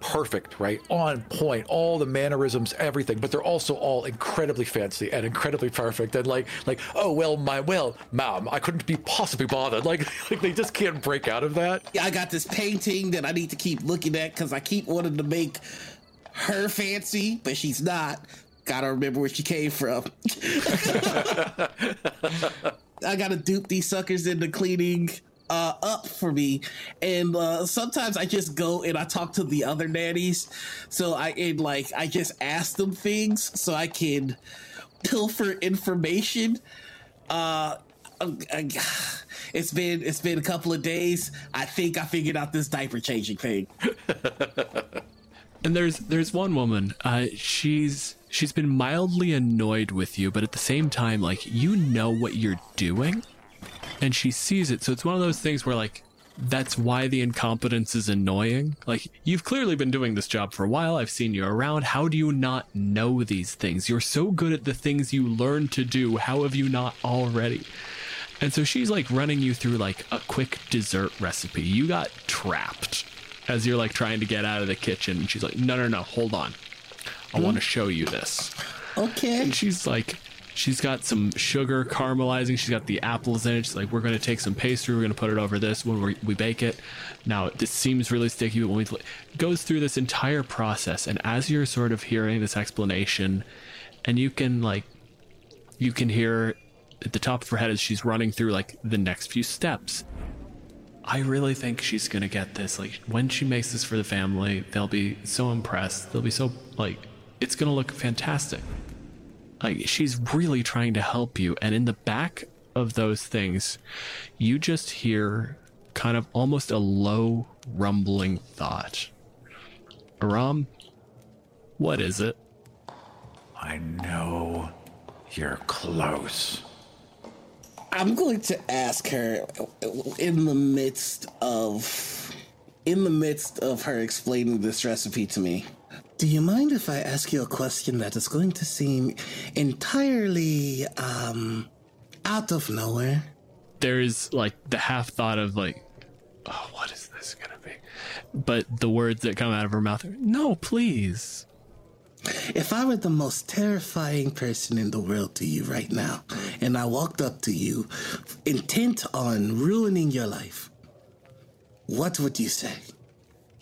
perfect, right? On point, all the mannerisms, everything, but they're also all incredibly fancy and incredibly perfect. And like, like, oh well, my well, ma'am, I couldn't be possibly bothered. Like, like they just can't break out of that. Yeah, I got this painting that I need to keep looking at because I keep wanting to make her fancy, but she's not. Gotta remember where she came from. I gotta dupe these suckers into cleaning uh, up for me, and uh, sometimes I just go and I talk to the other nannies. So I and like I just ask them things so I can pilfer information. Uh, I, it's been it's been a couple of days. I think I figured out this diaper changing thing. And there's there's one woman. Uh, she's she's been mildly annoyed with you, but at the same time, like you know what you're doing, and she sees it. So it's one of those things where like that's why the incompetence is annoying. Like you've clearly been doing this job for a while. I've seen you around. How do you not know these things? You're so good at the things you learn to do. How have you not already? And so she's like running you through like a quick dessert recipe. You got trapped as you're like trying to get out of the kitchen. And she's like, no, no, no, hold on. I want to hmm? show you this. Okay. And she's like, she's got some sugar caramelizing. She's got the apples in it. She's like, we're going to take some pastry. We're going to put it over this when we, we bake it. Now, this seems really sticky, but when we goes through this entire process. And as you're sort of hearing this explanation, and you can like, you can hear at the top of her head as she's running through like the next few steps. I really think she's gonna get this. Like when she makes this for the family, they'll be so impressed. They'll be so like it's gonna look fantastic. Like she's really trying to help you, and in the back of those things, you just hear kind of almost a low rumbling thought. Aram, what is it? I know you're close. I'm going to ask her in the midst of in the midst of her explaining this recipe to me. Do you mind if I ask you a question that is going to seem entirely um out of nowhere? There's like the half thought of like, oh, what is this gonna be? But the words that come out of her mouth are, no, please. If I were the most terrifying person in the world to you right now, and I walked up to you intent on ruining your life, what would you say?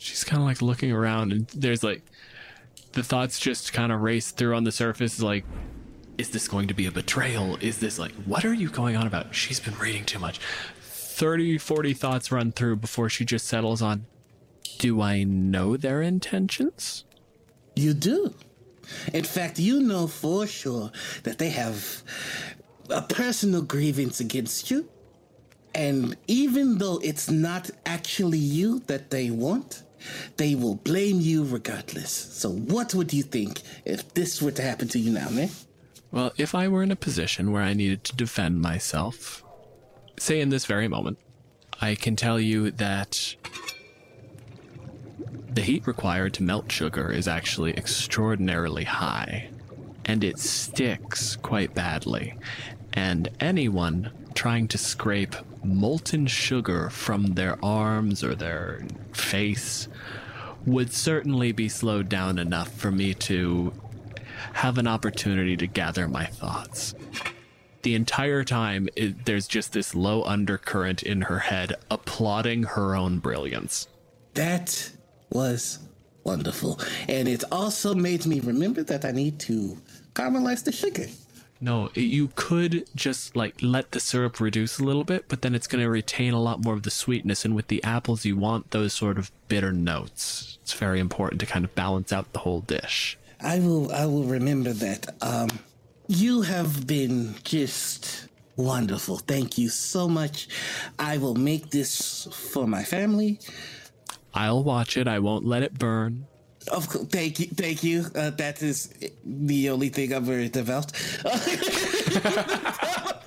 she's kind of like looking around and there's like the thoughts just kind of race through on the surface like is this going to be a betrayal is this like what are you going on about she's been reading too much 30 40 thoughts run through before she just settles on do i know their intentions You do. In fact, you know for sure that they have a personal grievance against you. And even though it's not actually you that they want, they will blame you regardless. So, what would you think if this were to happen to you now, man? well if i were in a position where i needed to defend myself say in this very moment i can tell you that The heat required to melt sugar is actually extraordinarily high, and it sticks quite badly. And anyone trying to scrape molten sugar from their arms or their face would certainly be slowed down enough for me to have an opportunity to gather my thoughts. The entire time, it, there's just this low undercurrent in her head applauding her own brilliance. That was wonderful. And it also made me remember that I need to caramelize the sugar. No, you could just like let the syrup reduce a little bit, but then it's going to retain a lot more of the sweetness. And with the apples, you want those sort of bitter notes. It's very important to kind of balance out the whole dish. I will I will remember that. Um you have been just wonderful. Thank you so much. I will make this for my family. I'll watch it. I won't let it burn. Of course, thank you, thank you. Uh, that is the only thing I've ever developed.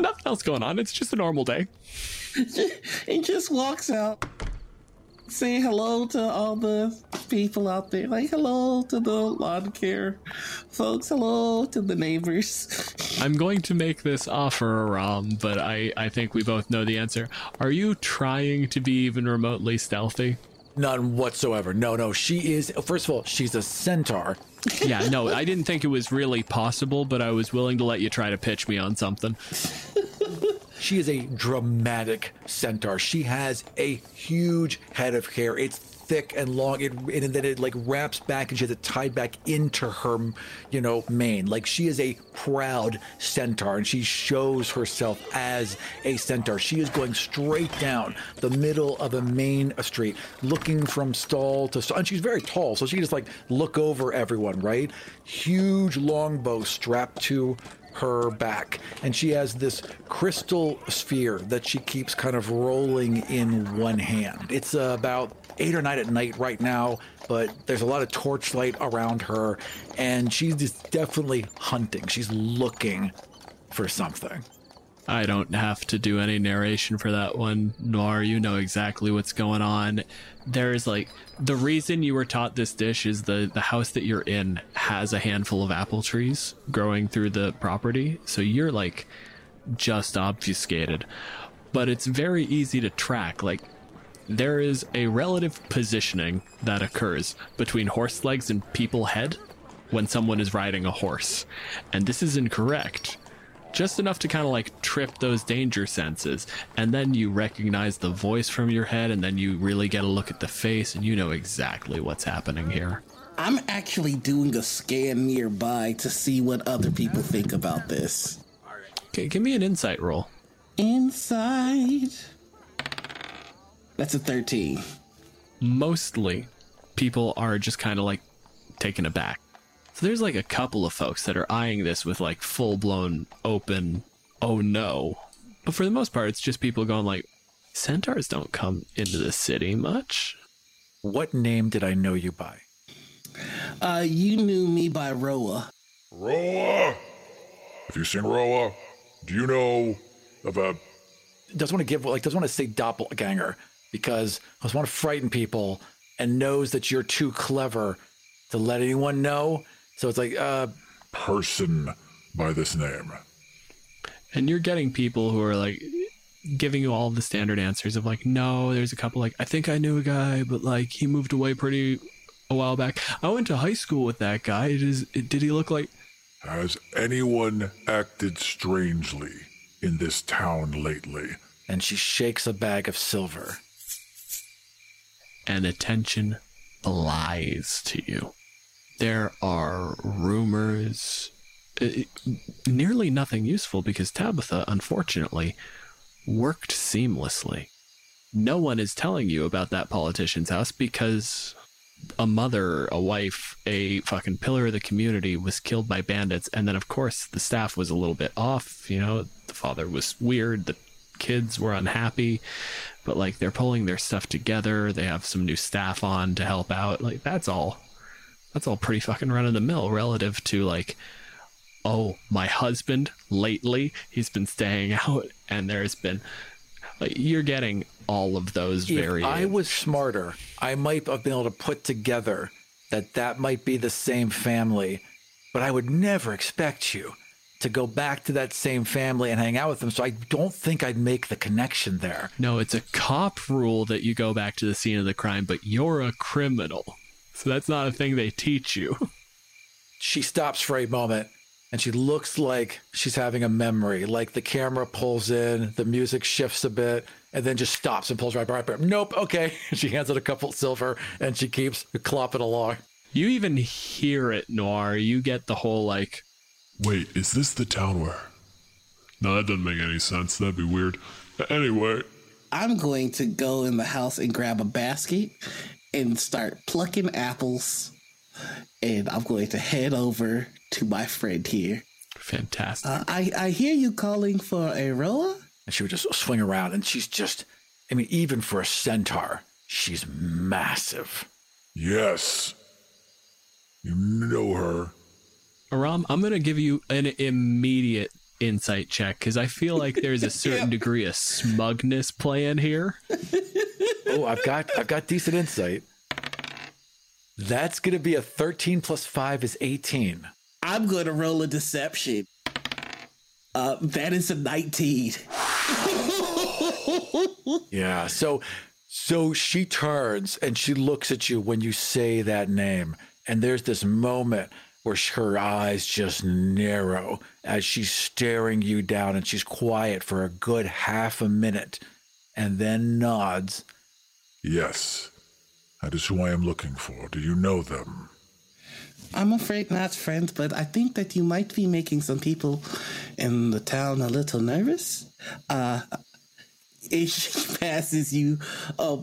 Nothing else going on. It's just a normal day. he just walks out, saying hello to all the people out there. Like hello to the lawn care folks. Hello to the neighbors. I'm going to make this offer, Ram, but I, I think we both know the answer. Are you trying to be even remotely stealthy? None whatsoever. No, no. She is, first of all, she's a centaur. yeah, no, I didn't think it was really possible, but I was willing to let you try to pitch me on something. She is a dramatic centaur. She has a huge head of hair. It's thick and long. It and then it like wraps back and she has it tied back into her, you know, mane. Like she is a proud centaur and she shows herself as a centaur. She is going straight down the middle of a main street, looking from stall to stall. And she's very tall, so she just like look over everyone, right? Huge longbow strapped to her back. And she has this crystal sphere that she keeps kind of rolling in one hand. It's about eight or nine at night right now, but there's a lot of torchlight around her, and she's just definitely hunting. She's looking for something. I don't have to do any narration for that one. Noir, you know exactly what's going on. There's like the reason you were taught this dish is the the house that you're in has a handful of apple trees growing through the property. So you're like just obfuscated. But it's very easy to track. Like there is a relative positioning that occurs between horse legs and people head when someone is riding a horse. And this is incorrect just enough to kind of like trip those danger senses. And then you recognize the voice from your head, and then you really get a look at the face, and you know exactly what's happening here. I'm actually doing a scan nearby to see what other people think about this. Okay, give me an insight roll. Inside. That's a 13. Mostly, people are just kind of like taken aback. So there's like a couple of folks that are eyeing this with like full blown open, oh no. But for the most part, it's just people going like, centaurs don't come into the city much. What name did I know you by? Uh, you knew me by Roa. Roa! If you seen Roa, do you know of a. Doesn't want to give, like, doesn't want to say doppelganger because I just want to frighten people and knows that you're too clever to let anyone know. So it's like, uh. Person by this name. And you're getting people who are like giving you all the standard answers of like, no, there's a couple like, I think I knew a guy, but like he moved away pretty a while back. I went to high school with that guy. It is, did he look like. Has anyone acted strangely in this town lately? And she shakes a bag of silver. And attention lies to you. There are rumors, uh, nearly nothing useful because Tabitha, unfortunately, worked seamlessly. No one is telling you about that politician's house because a mother, a wife, a fucking pillar of the community was killed by bandits. And then, of course, the staff was a little bit off. You know, the father was weird. The kids were unhappy, but like they're pulling their stuff together. They have some new staff on to help out. Like, that's all. That's all pretty fucking run of the mill relative to like, oh, my husband lately, he's been staying out and there's been like, you're getting all of those if very. I was smarter, I might have been able to put together that that might be the same family, but I would never expect you to go back to that same family and hang out with them. So I don't think I'd make the connection there. No, it's a cop rule that you go back to the scene of the crime, but you're a criminal. So that's not a thing they teach you. She stops for a moment and she looks like she's having a memory. Like the camera pulls in, the music shifts a bit, and then just stops and pulls right by. Right nope, okay. She hands it a couple silver and she keeps clopping along. You even hear it, Noir. You get the whole like. Wait, is this the town where? No, that doesn't make any sense. That'd be weird. Anyway, I'm going to go in the house and grab a basket and start plucking apples. And I'm going to head over to my friend here. Fantastic. Uh, I, I hear you calling for a roa? And she would just swing around, and she's just, I mean, even for a centaur, she's massive. yes. You know her. Aram, I'm going to give you an immediate insight check because I feel like there's a certain degree of smugness playing here. Oh, I've got, I've got decent insight. That's gonna be a 13 plus five is 18. I'm going to roll a deception. Uh, that is a 19. Yeah. So, so she turns and she looks at you when you say that name, and there's this moment where her eyes just narrow as she's staring you down, and she's quiet for a good half a minute, and then nods. Yes. That is who I am looking for. Do you know them? I'm afraid not, friend, but I think that you might be making some people in the town a little nervous. Uh, and she passes you a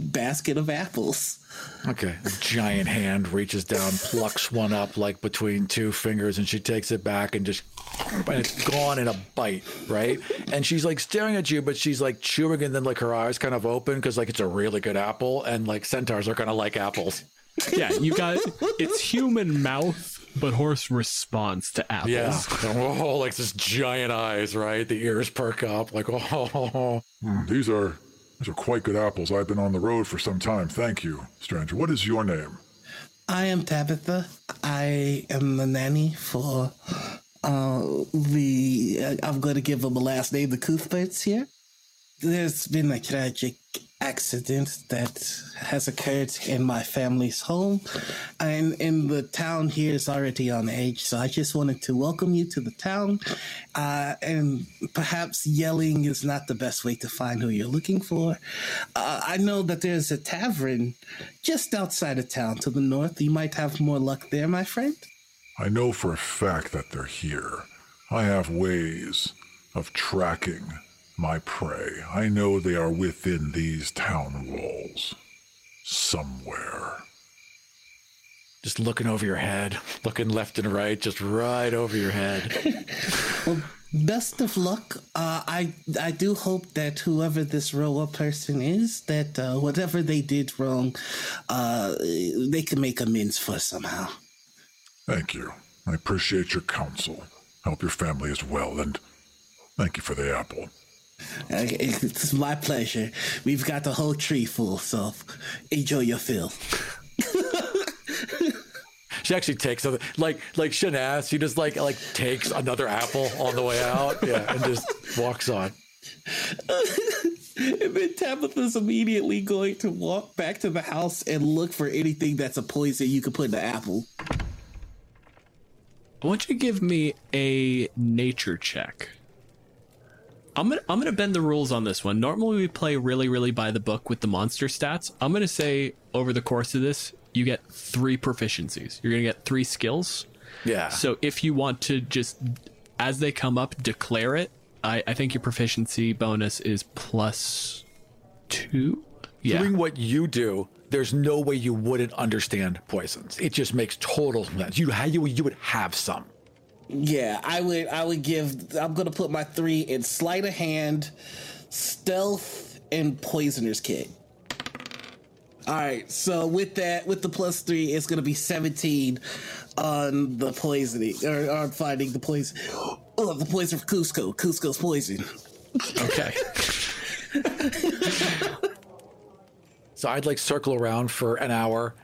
basket of apples. Okay. A giant hand reaches down, plucks one up like between two fingers, and she takes it back and just, and it's gone in a bite, right? And she's like staring at you, but she's like chewing, and then like her eyes kind of open because like it's a really good apple, and like centaurs are kind of like apples. Yeah, you got it's human mouth, but horse response to apples. Yeah. Oh, like this giant eyes, right? The ears perk up, like oh. These are these are quite good apples. I've been on the road for some time. Thank you, stranger. What is your name? I am Tabitha. I am the nanny for uh, the. I'm going to give them a last name, the Cuthberts here. There's been a tragic accident that has occurred in my family's home, and in the town here is already on edge. So I just wanted to welcome you to the town, uh, and perhaps yelling is not the best way to find who you're looking for. Uh, I know that there's a tavern just outside of town to the north. You might have more luck there, my friend. I know for a fact that they're here. I have ways of tracking my prey. I know they are within these town walls. Somewhere. Just looking over your head, looking left and right, just right over your head. well, best of luck. Uh, I I do hope that whoever this Roa person is, that uh, whatever they did wrong, uh, they can make amends for somehow. Thank you. I appreciate your counsel. Help your family as well, and thank you for the apple. It's my pleasure. We've got the whole tree full, so enjoy your fill. she actually takes something like like Shanaz. She just like like takes another apple on the way out, yeah, and just walks on. and then Tabitha's immediately going to walk back to the house and look for anything that's a poison you could put in the apple. I want you to give me a nature check. I'm gonna I'm gonna bend the rules on this one. Normally we play really really by the book with the monster stats. I'm gonna say over the course of this, you get three proficiencies. You're gonna get three skills. Yeah. So if you want to just as they come up, declare it. I, I think your proficiency bonus is plus two. Yeah. Doing what you do, there's no way you wouldn't understand poisons. It just makes total sense. You you you would have some. Yeah, I would. I would give. I'm gonna put my three in sleight of hand, stealth, and poisoner's kit. All right. So with that, with the plus three, it's gonna be 17 on the poisoning or on finding the poison. Oh, the poison for Kuzco. Kuzco's poison. Okay. so I'd like circle around for an hour,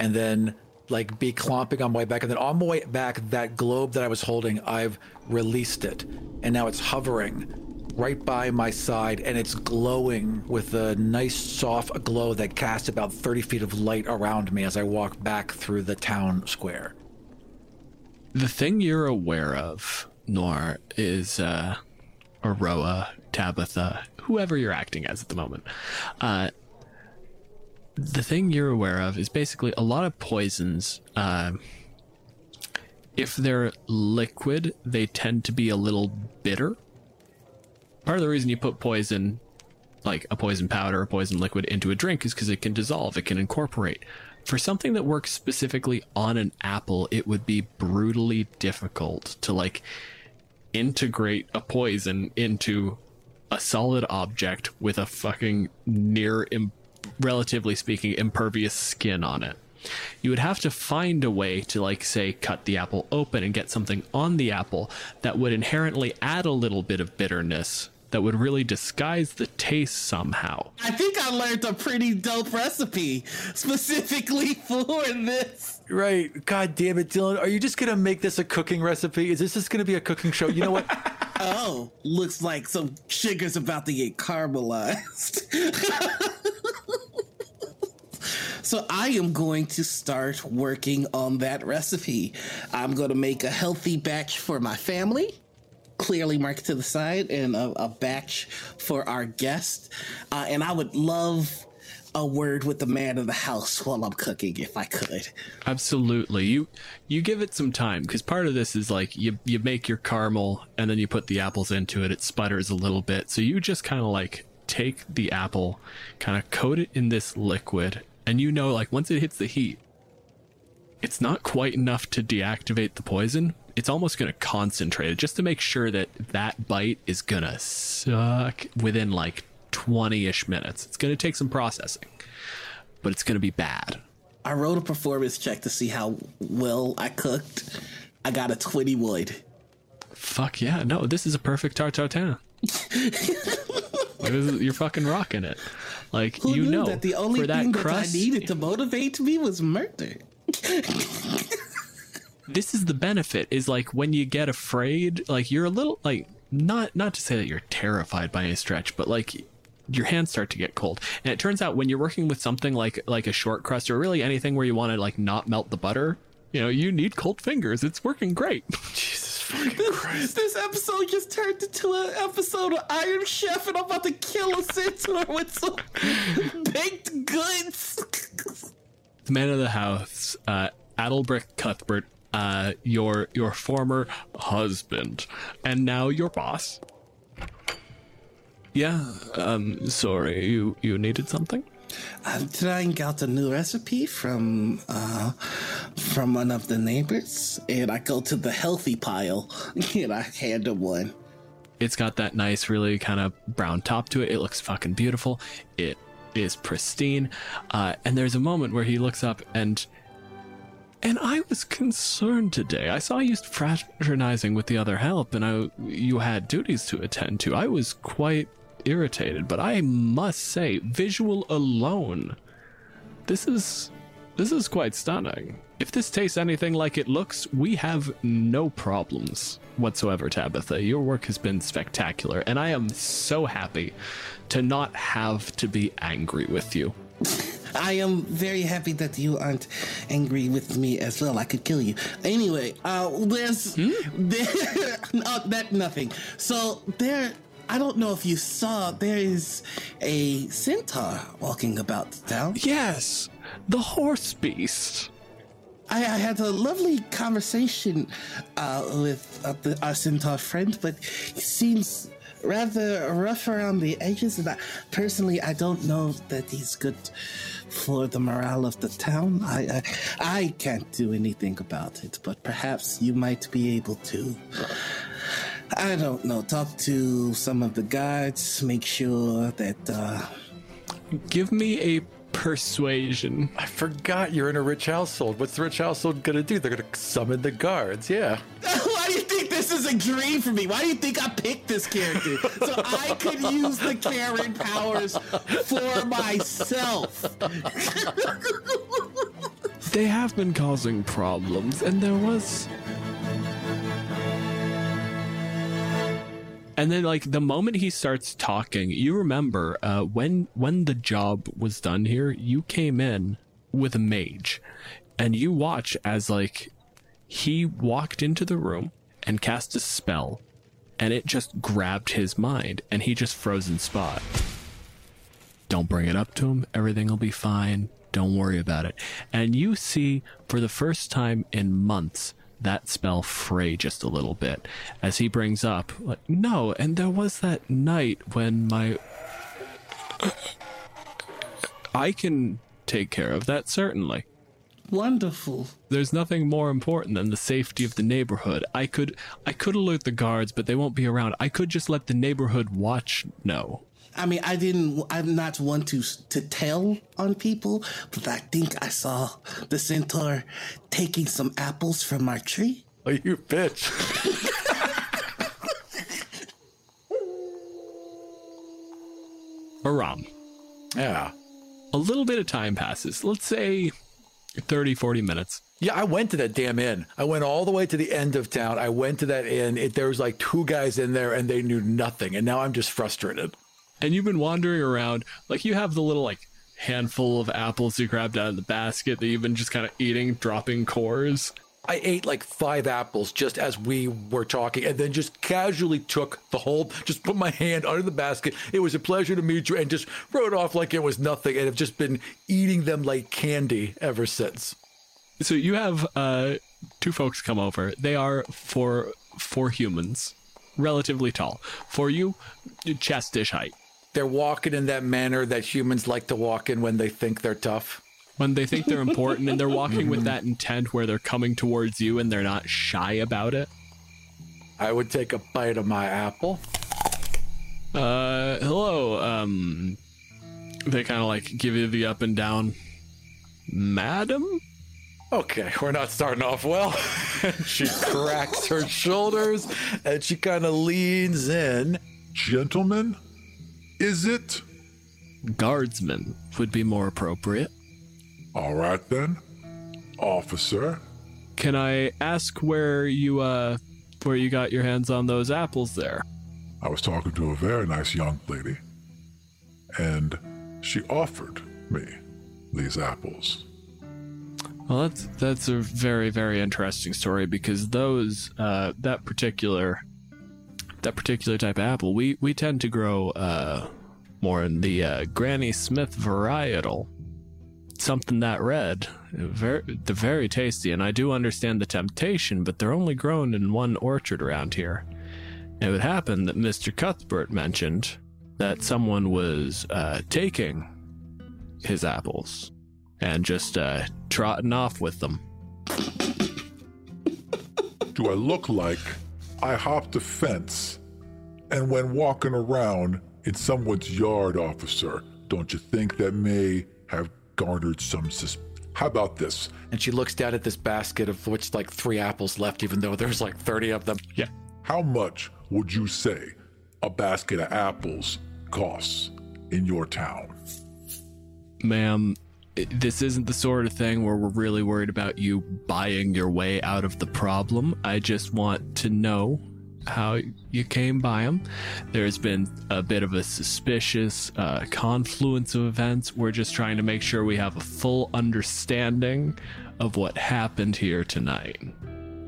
and then like be clomping on my way back. And then on my way back, that globe that I was holding, I've released it. And now it's hovering right by my side and it's glowing with a nice soft glow that casts about 30 feet of light around me as I walk back through the town square. The thing you're aware of, Noir, is uh, Aroa, Tabitha, whoever you're acting as at the moment. Uh, the thing you're aware of is basically a lot of poisons. Uh, if they're liquid, they tend to be a little bitter. Part of the reason you put poison, like a poison powder or poison liquid, into a drink is because it can dissolve, it can incorporate. For something that works specifically on an apple, it would be brutally difficult to like integrate a poison into a solid object with a fucking near, Im- relatively speaking, impervious skin on it. You would have to find a way to, like, say, cut the apple open and get something on the apple that would inherently add a little bit of bitterness that would really disguise the taste somehow. I think I learned a pretty dope recipe specifically for this. Right. God damn it, Dylan. Are you just going to make this a cooking recipe? Is this just going to be a cooking show? You know what? oh, looks like some sugar's about to get caramelized. So I am going to start working on that recipe. I'm going to make a healthy batch for my family, clearly marked to the side, and a, a batch for our guest. Uh, and I would love a word with the man of the house while I'm cooking if I could. Absolutely. You you give it some time because part of this is like you you make your caramel and then you put the apples into it. It sputters a little bit. So you just kind of like take the apple, kind of coat it in this liquid and you know like once it hits the heat it's not quite enough to deactivate the poison. It's almost going to concentrate it just to make sure that that bite is going to suck within like 20ish minutes. It's going to take some processing but it's going to be bad. I wrote a performance check to see how well i cooked. I got a 20 wood fuck yeah no this is a perfect tarte tatin you're fucking rocking it like Who you know that the only for that thing crust, that I needed to motivate me was murder. this is the benefit is like when you get afraid, like you're a little like not not to say that you're terrified by any stretch, but like your hands start to get cold. And it turns out when you're working with something like like a short crust or really anything where you want to like not melt the butter, you know, you need cold fingers. It's working great. Jesus this, episode just turned into an episode of Iron Chef, and I'm about to kill a centaur with some baked goods. the man of the house, uh, Adelbrick Cuthbert, uh, your your former husband, and now your boss. Yeah, um, sorry, you you needed something. I'm trying out a new recipe from uh, from one of the neighbors, and I go to the healthy pile and I hand him one. It's got that nice, really kind of brown top to it. It looks fucking beautiful. It is pristine. Uh, and there's a moment where he looks up and and I was concerned today. I saw you fraternizing with the other help, and I you had duties to attend to. I was quite irritated, but I must say, visual alone, this is this is quite stunning. If this tastes anything like it looks, we have no problems whatsoever, Tabitha. Your work has been spectacular, and I am so happy to not have to be angry with you. I am very happy that you aren't angry with me as well. I could kill you. Anyway, uh, there's hmm? there, no, that nothing. So there I don't know if you saw, there is a centaur walking about the town. Yes, the horse beast. I, I had a lovely conversation uh, with uh, the, our centaur friend, but he seems rather rough around the edges. And I, personally, I don't know that he's good for the morale of the town. I, I, I can't do anything about it, but perhaps you might be able to. I don't know. Talk to some of the guards. Make sure that. uh Give me a persuasion. I forgot you're in a rich household. What's the rich household gonna do? They're gonna summon the guards. Yeah. Why do you think this is a dream for me? Why do you think I picked this character? So I could use the Karen powers for myself. they have been causing problems, and there was And then like the moment he starts talking, you remember uh, when when the job was done here, you came in with a mage, and you watch as like he walked into the room and cast a spell, and it just grabbed his mind and he just froze in spot. Don't bring it up to him. Everything will be fine. Don't worry about it. And you see, for the first time in months, that spell fray just a little bit as he brings up, like, no, and there was that night when my. I can take care of that, certainly. Wonderful. There's nothing more important than the safety of the neighborhood. I could I could alert the guards, but they won't be around. I could just let the neighborhood watch know. I mean, I didn't. I'm not one to to tell on people, but I think I saw the centaur taking some apples from our tree. Oh, you bitch. Aram. Yeah. A little bit of time passes. Let's say 30, 40 minutes. Yeah, I went to that damn inn. I went all the way to the end of town. I went to that inn. It, there was like two guys in there and they knew nothing. And now I'm just frustrated. And you've been wandering around. Like you have the little like handful of apples you grabbed out of the basket that you've been just kind of eating, dropping cores. I ate like five apples just as we were talking and then just casually took the whole, just put my hand under the basket. It was a pleasure to meet you and just wrote off like it was nothing and have just been eating them like candy ever since. So you have uh, two folks come over. They are for for humans, relatively tall. For you, chest dish height. They're walking in that manner that humans like to walk in when they think they're tough. When they think they're important and they're walking with that intent where they're coming towards you and they're not shy about it. I would take a bite of my apple. Uh, hello. Um, they kind of like give you the up and down, madam. Okay, we're not starting off well. she cracks her shoulders and she kind of leans in. Gentlemen, is it? Guardsman would be more appropriate. All right then. Officer. Can I ask where you uh where you got your hands on those apples there? I was talking to a very nice young lady, and she offered me these apples. Well, that's that's a very very interesting story because those uh, that particular that particular type of apple we we tend to grow uh, more in the uh, Granny Smith varietal. Something that red, very they're very tasty, and I do understand the temptation, but they're only grown in one orchard around here. It would happen that Mr. Cuthbert mentioned that someone was uh, taking his apples and just uh, trotting off with them. Do I look like I hopped a fence and when walking around in someone's yard, officer, don't you think that may have garnered some sus? How about this? And she looks down at this basket of which like three apples left, even though there's like 30 of them. Yeah. How much would you say a basket of apples costs in your town? Ma'am, this isn't the sort of thing where we're really worried about you buying your way out of the problem. I just want to know how you came by them. There's been a bit of a suspicious uh, confluence of events. We're just trying to make sure we have a full understanding of what happened here tonight.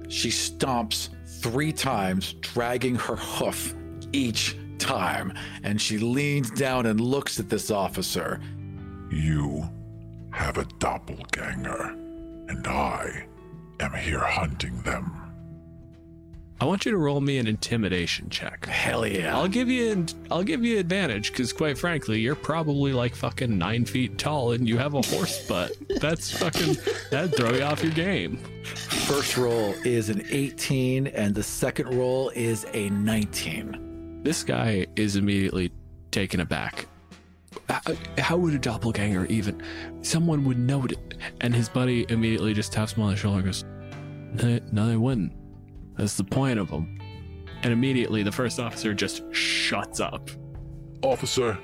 She stomps three times, dragging her hoof each time, and she leans down and looks at this officer. You have a doppelganger, and I am here hunting them. I want you to roll me an intimidation check. Hell yeah. I'll give you an, I'll give you advantage because quite frankly, you're probably like fucking nine feet tall and you have a horse butt. That's fucking that'd throw you off your game. First roll is an 18, and the second roll is a 19. This guy is immediately taken aback. How, how would a doppelganger even? Someone would note it, and his buddy immediately just taps him on the shoulder and goes, "No, no they wouldn't." That's the point of them. And immediately the first officer just shuts up. Officer,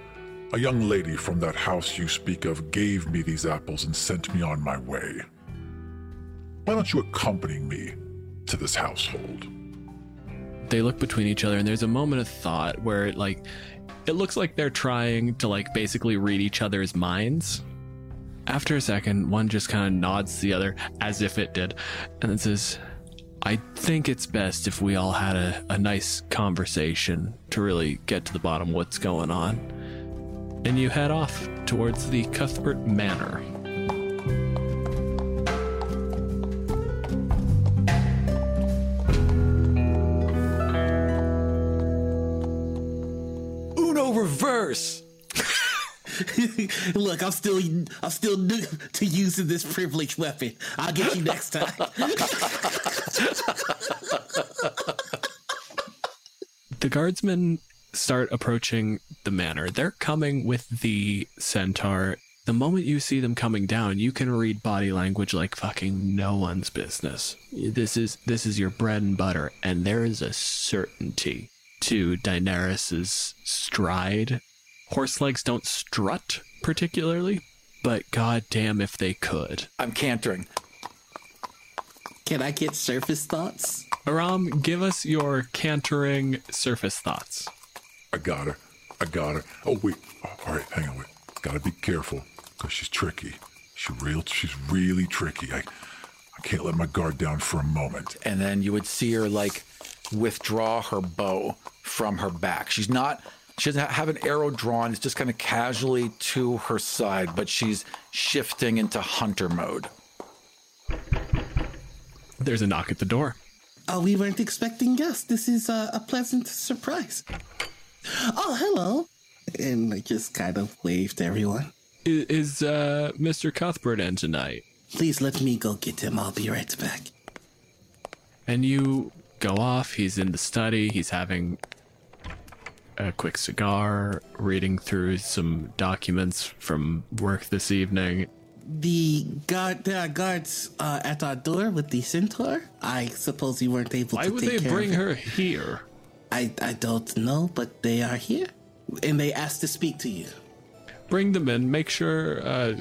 a young lady from that house you speak of gave me these apples and sent me on my way. Why don't you accompany me to this household? They look between each other and there's a moment of thought where it like it looks like they're trying to like basically read each other's minds. After a second, one just kind of nods the other as if it did and then says, I think it's best if we all had a, a nice conversation to really get to the bottom of what's going on. And you head off towards the Cuthbert Manor. Reverse. Look, I'm still I'm still new to using this privileged weapon. I'll get you next time. the guardsmen start approaching the manor. They're coming with the centaur. The moment you see them coming down, you can read body language like fucking no one's business. This is this is your bread and butter, and there is a certainty to Daenerys's stride. Horse legs don't strut particularly, but goddamn if they could. I'm cantering. Can I get surface thoughts? Aram, give us your cantering surface thoughts. I got her. I got her. Oh wait. All right, hang on. Wait. Gotta be careful because she's tricky. She real. She's really tricky. I, I can't let my guard down for a moment. And then you would see her like withdraw her bow from her back. She's not. She doesn't have an arrow drawn. It's just kind of casually to her side, but she's shifting into hunter mode. There's a knock at the door. Oh, we weren't expecting guests. This is a, a pleasant surprise. Oh, hello. And I just kind of waved to everyone. Is, is uh, Mr. Cuthbert in tonight? Please let me go get him. I'll be right back. And you go off. He's in the study. He's having a quick cigar, reading through some documents from work this evening. The guard, there are guards uh, at our door with the centaur. I suppose you weren't able Why to would take they bring her here? I, I don't know, but they are here. And they asked to speak to you. Bring them in. Make sure, uh,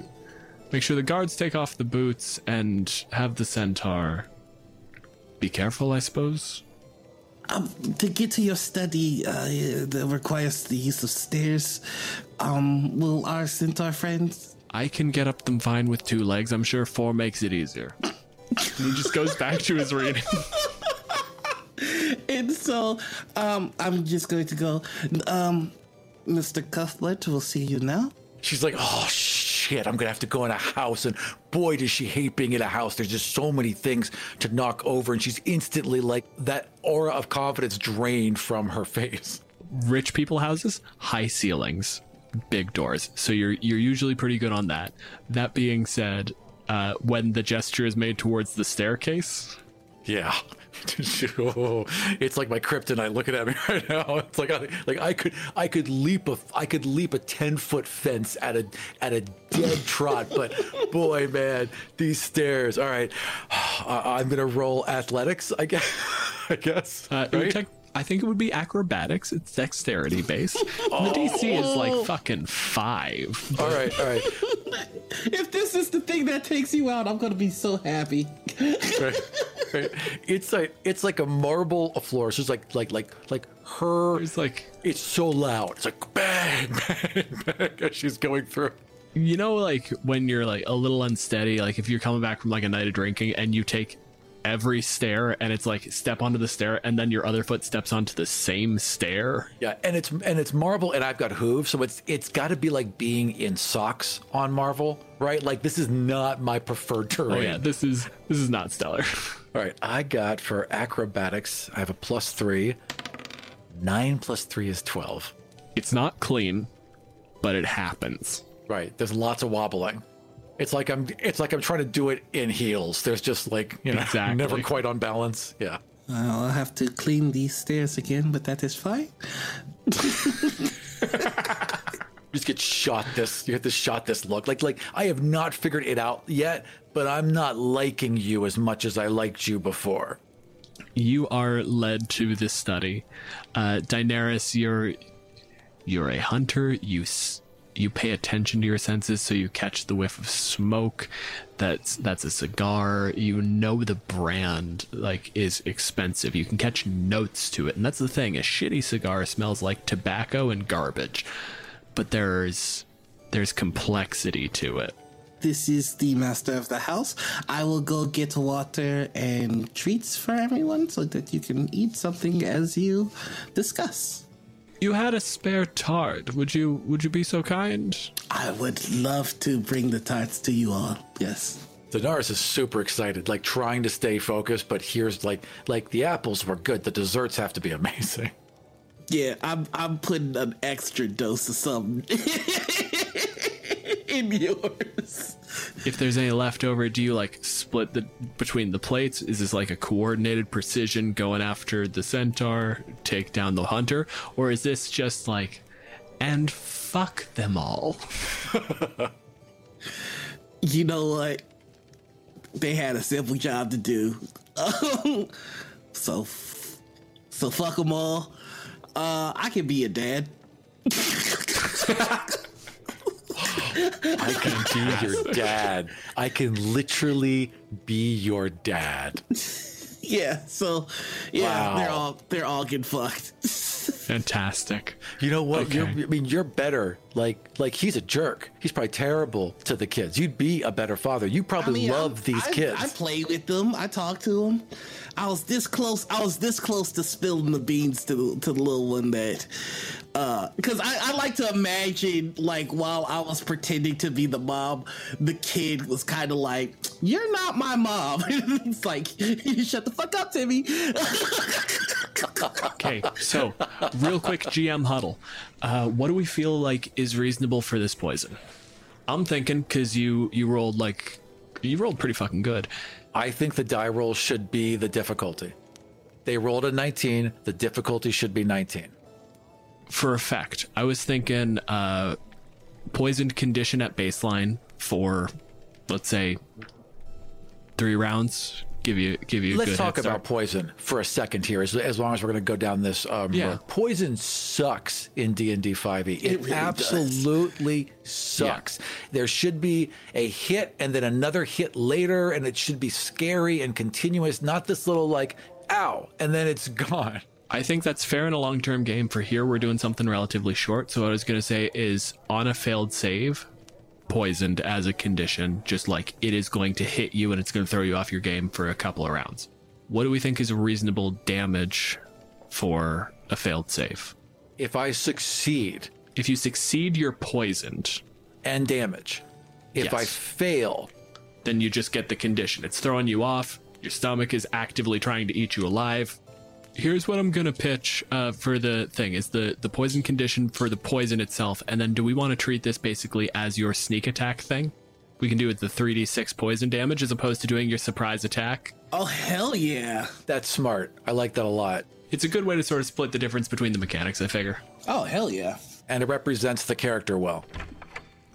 make sure the guards take off the boots and have the centaur. Be careful, I suppose. Um, to get to your study, uh, that requires the use of stairs. Um, will our centaur friends? I can get up them fine with two legs. I'm sure four makes it easier. And he just goes back to his reading. And so, um, I'm just going to go. Um, Mr. Cuthbert, we'll see you now. She's like, oh shit, I'm gonna have to go in a house. And boy, does she hate being in a house. There's just so many things to knock over. And she's instantly like, that aura of confidence drained from her face. Rich people houses, high ceilings, big doors. So you're you're usually pretty good on that. That being said, uh, when the gesture is made towards the staircase, Yeah. It's like my kryptonite looking at me right now. It's like I, like I could I could leap a I could leap a ten foot fence at a at a dead trot, but boy, man, these stairs. All right, I, I'm gonna roll athletics. I guess. I guess. uh, right? I think it would be acrobatics. It's dexterity based. And the oh. DC is like fucking five. all right, all right, If this is the thing that takes you out, I'm going to be so happy. right, right. It's like it's like a marble floor. It's like like like like her. It's like It's so loud. It's like bang, bang, bang as she's going through. you know, like when you're like a little unsteady, like if you're coming back from like a night of drinking and you take every stair and it's like step onto the stair and then your other foot steps onto the same stair. Yeah, and it's and it's marble, and I've got hooves, so it's it's got to be like being in socks on Marvel, right? Like this is not my preferred terrain. Oh yeah, this is this is not stellar. All right, I got for acrobatics, I have a plus three. Nine plus three is twelve. it's not clean, but it happens. Right, there's lots of wobbling. It's like I'm it's like I'm trying to do it in heels. There's just like you know Exactly. never quite on balance. Yeah. I'll have to clean these stairs again, but that is fine. You just get shot this you get this shot this look like like i have not figured it out yet but i'm not liking you as much as i liked you before You are led to this study. Uh, Daenerys, you're you're a hunter. You s- you pay attention to your senses, so you catch the whiff of smoke. That's that's a cigar. You know the brand like is expensive. You can catch notes to it, and that's the thing. A shitty cigar smells like tobacco and garbage, but there's there's complexity to it. this is the master of the house. I will go get water and treats for everyone so that you can eat something as you discuss. You had a spare tart. Would you would you be so kind? I would love to bring the tarts to you all. Yes. Daenerys is super excited, like trying to stay focused, but here's like like the apples were good. The desserts have to be amazing. Yeah, I'm I'm putting an extra dose of something in yours. If there's any left over, do you like split the between the plates? Is this like a coordinated precision going after the centaur, take down the hunter, or is this just like and fuck them all? you know what? They had a simple job to do. so so fuck them all. Uh, I can be a dad. I can be your dad. I can literally be your dad. Yeah, so yeah, Wow. they're all they're all getting fucked. Fantastic. You know what? Okay. You're, I mean, you're better. Like, like he's a jerk. He's probably terrible to the kids. You'd be a better father. You probably I mean, love I'm- these I, kids. I played with them. I talked to them. I was this close. I was this close to spilling the beans to the, to the little one that, uh, because I, I like to imagine like while I was pretending to be the mom, the kid was kind of like, "You're not my mom." it's like, "You shut the fuck up, Timmy. Okay, so real quick GM huddle. Uh, what do we feel like is reasonable for this poison? I'm thinking because you you rolled like you rolled pretty fucking good. I think the die roll should be the difficulty. They rolled a 19. The difficulty should be 19. For effect, I was thinking uh, poisoned condition at baseline for let's say three rounds. Give you give you. A Let's talk about poison for a second here, as, as long as we're going to go down this. Um, Yeah. road. Poison sucks in D and D 5e. It, It really does. absolutely sucks. There should be a hit and then another hit later, and it should be scary and continuous. Not this little like, ow, and then it's gone. I think that's fair in a long term game. For here, we're doing something relatively short. So, what I was going to say is on a failed save, poisoned as a condition, just like it is going to hit you and it's going to throw you off your game for a couple of rounds. What do we think is a reasonable damage for a failed save? If I succeed If you succeed, you're poisoned. and damage, if Yes. I fail, Then you just get the condition. It's throwing you off. Your stomach is actively trying to eat you alive. Here's what I'm gonna pitch uh, for the thing: is the the poison condition for the poison itself, and then do we want to treat this basically as your sneak attack thing? We can do it the 3d6 poison damage as opposed to doing your surprise attack. oh hell yeah! that's smart. I like that a lot. It's a good way to sort of split the difference between the mechanics. I figure. Oh hell yeah! And it represents the character well.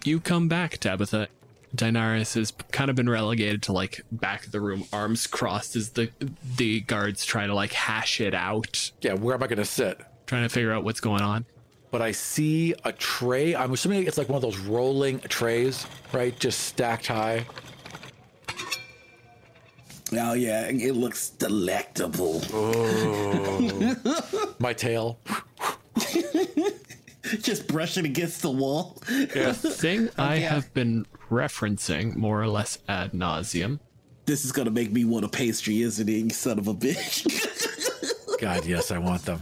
You come back, Tabitha. Daenerys has kind of been relegated to like back of the room, arms crossed as the the guards try to like hash it out, Yeah, where am I going to sit? trying to figure out what's going on. but I see a tray. I'm assuming it's like one of those rolling trays, right? Just stacked high. Oh yeah, it looks delectable. Oh. My tail. Just brushing against the wall. Yeah. The thing oh, I yeah. have been referencing more or less ad nauseum. This is gonna make me want a pastry, isn't it, you son of a bitch? God, yes, I want them.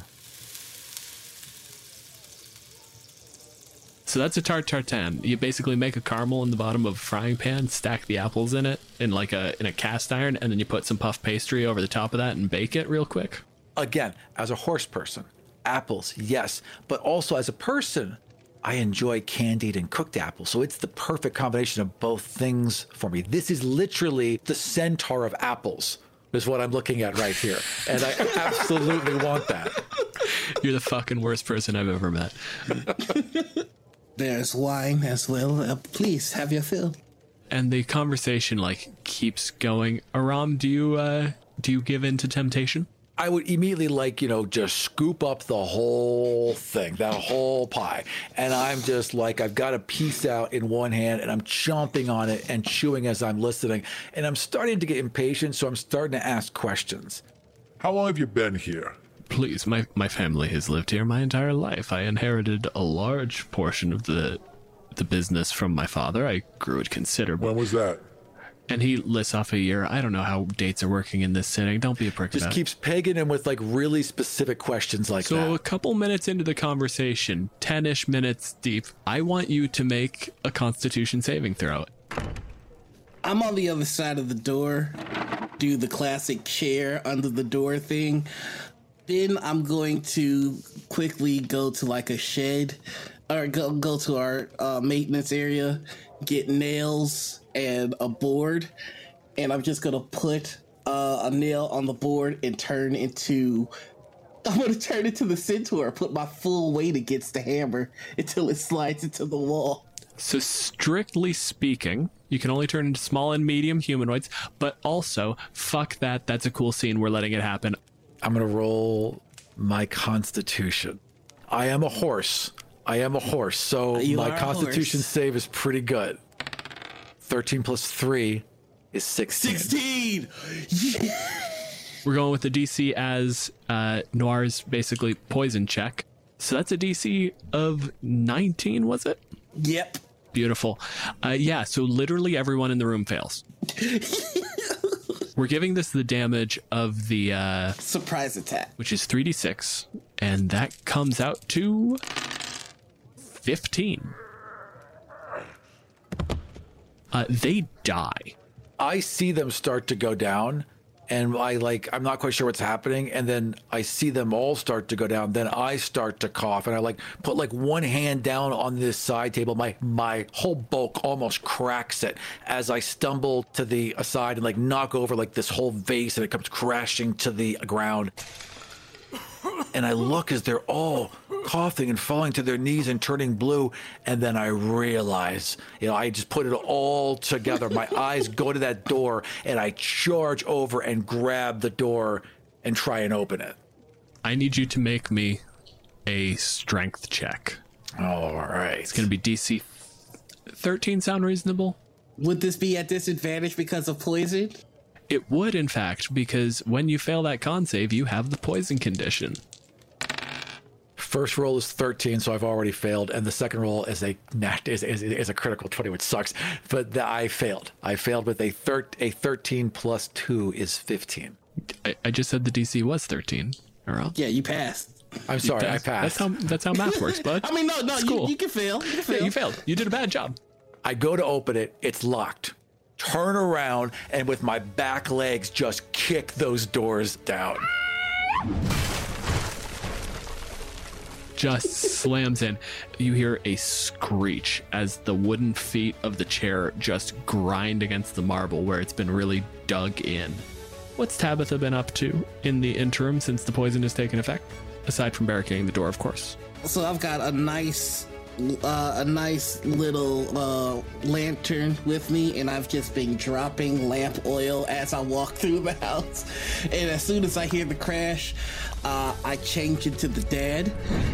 So that's a tarte tatin. You basically make a caramel in the bottom of a frying pan, stack the apples in it in like a in a cast iron, and then you put some puff pastry over the top of that and bake it real quick. Again, as a horse person, apples, yes, but also as a person, I enjoy candied and cooked apples. So it's the perfect combination of both things for me. This is literally the centaur of apples, is what I'm looking at right here. And I absolutely want that. You're the fucking worst person I've ever met. There's wine as well. Uh, please have your fill. And the conversation like keeps going. Aram, do you uh do you give in to temptation? I would immediately like, you know, just scoop up the whole thing, that whole pie. And I'm just like, I've got a piece out in one hand and I'm chomping on it and chewing as I'm listening. And I'm starting to get impatient, so I'm starting to ask questions. How long have you been here? Please, my my family has lived here my entire life. I inherited a large portion of the the business from my father. I grew it considerably. When was that? And he lists off a year. I don't know how dates are working in this setting. Don't be a prick Just about it. keeps pegging him with like really specific questions like So a couple minutes into the conversation, 10-ish minutes deep, I want you to make a constitution saving throw. I'm on the other side of the door, do the classic chair under the door thing. Then I'm going to quickly go to like a shed or go go to our uh, maintenance area, get nails and a board, and I'm just gonna put uh, a nail on the board and turn into. I'm gonna turn into the centaur, put my full weight against the hammer until it slides into the wall. So strictly speaking, you can only turn into small and medium humanoids, but also fuck that. That's a cool scene. We're letting it happen. I'm gonna roll my constitution. I am a horse. I am a horse, so You my constitution horse. save is pretty good. 13 plus 3 is 16. 16! We're going with the DC as uh, Noir's basically poison check. So that's a DC of 19, was it? Yep. Beautiful. Uh, yeah, so literally everyone in the room fails. We're giving this the damage of the, uh, Surprise attack. which is 3d6, and that comes out to 15. Uh, they die. I see them start to go down and I like I'm not quite sure what's happening and then I see them all start to go down then I start to cough and I like put like one hand down on this side table my my whole bulk almost cracks it as I stumble to the side and like knock over like this whole vase and it comes crashing to the ground and I look as they're all coughing and falling to their knees and turning blue. And then I realize, you know, I just put it all together. My eyes go to that door and I charge over and grab the door and try and open it. I need you to make me a strength check. All right. It's going to be DC 13 sound reasonable? Would this be at disadvantage because of poison? It would, in fact, because when you fail that con save, you have the poison condition. First roll is 13, so I've already failed, and the second roll is a nat is, is, is a critical 20, which sucks. But the, I failed. I failed with a thir- a 13 plus two is 15. I, I just said the DC was 13. Or else. Yeah, you passed. I'm sorry, I That's- passed. That's how that's how math works, bud. I mean, no, no, It's you, cool. you can fail. You can fail. Yeah, you failed. You did a bad job. I go to open it, it's locked. Turn around and with my back legs just kick those doors down. just slams in. You hear a screech as the wooden feet of the chair just grind against the marble where it's been really dug in. What's Tabitha been up to in the interim since the poison has taken effect? Aside from barricading the door, of course. So I've got a nice, uh, a nice little uh, lantern with me, and I've just been dropping lamp oil as I walk through the house. And as soon as I hear the crash, uh, I change into the dad,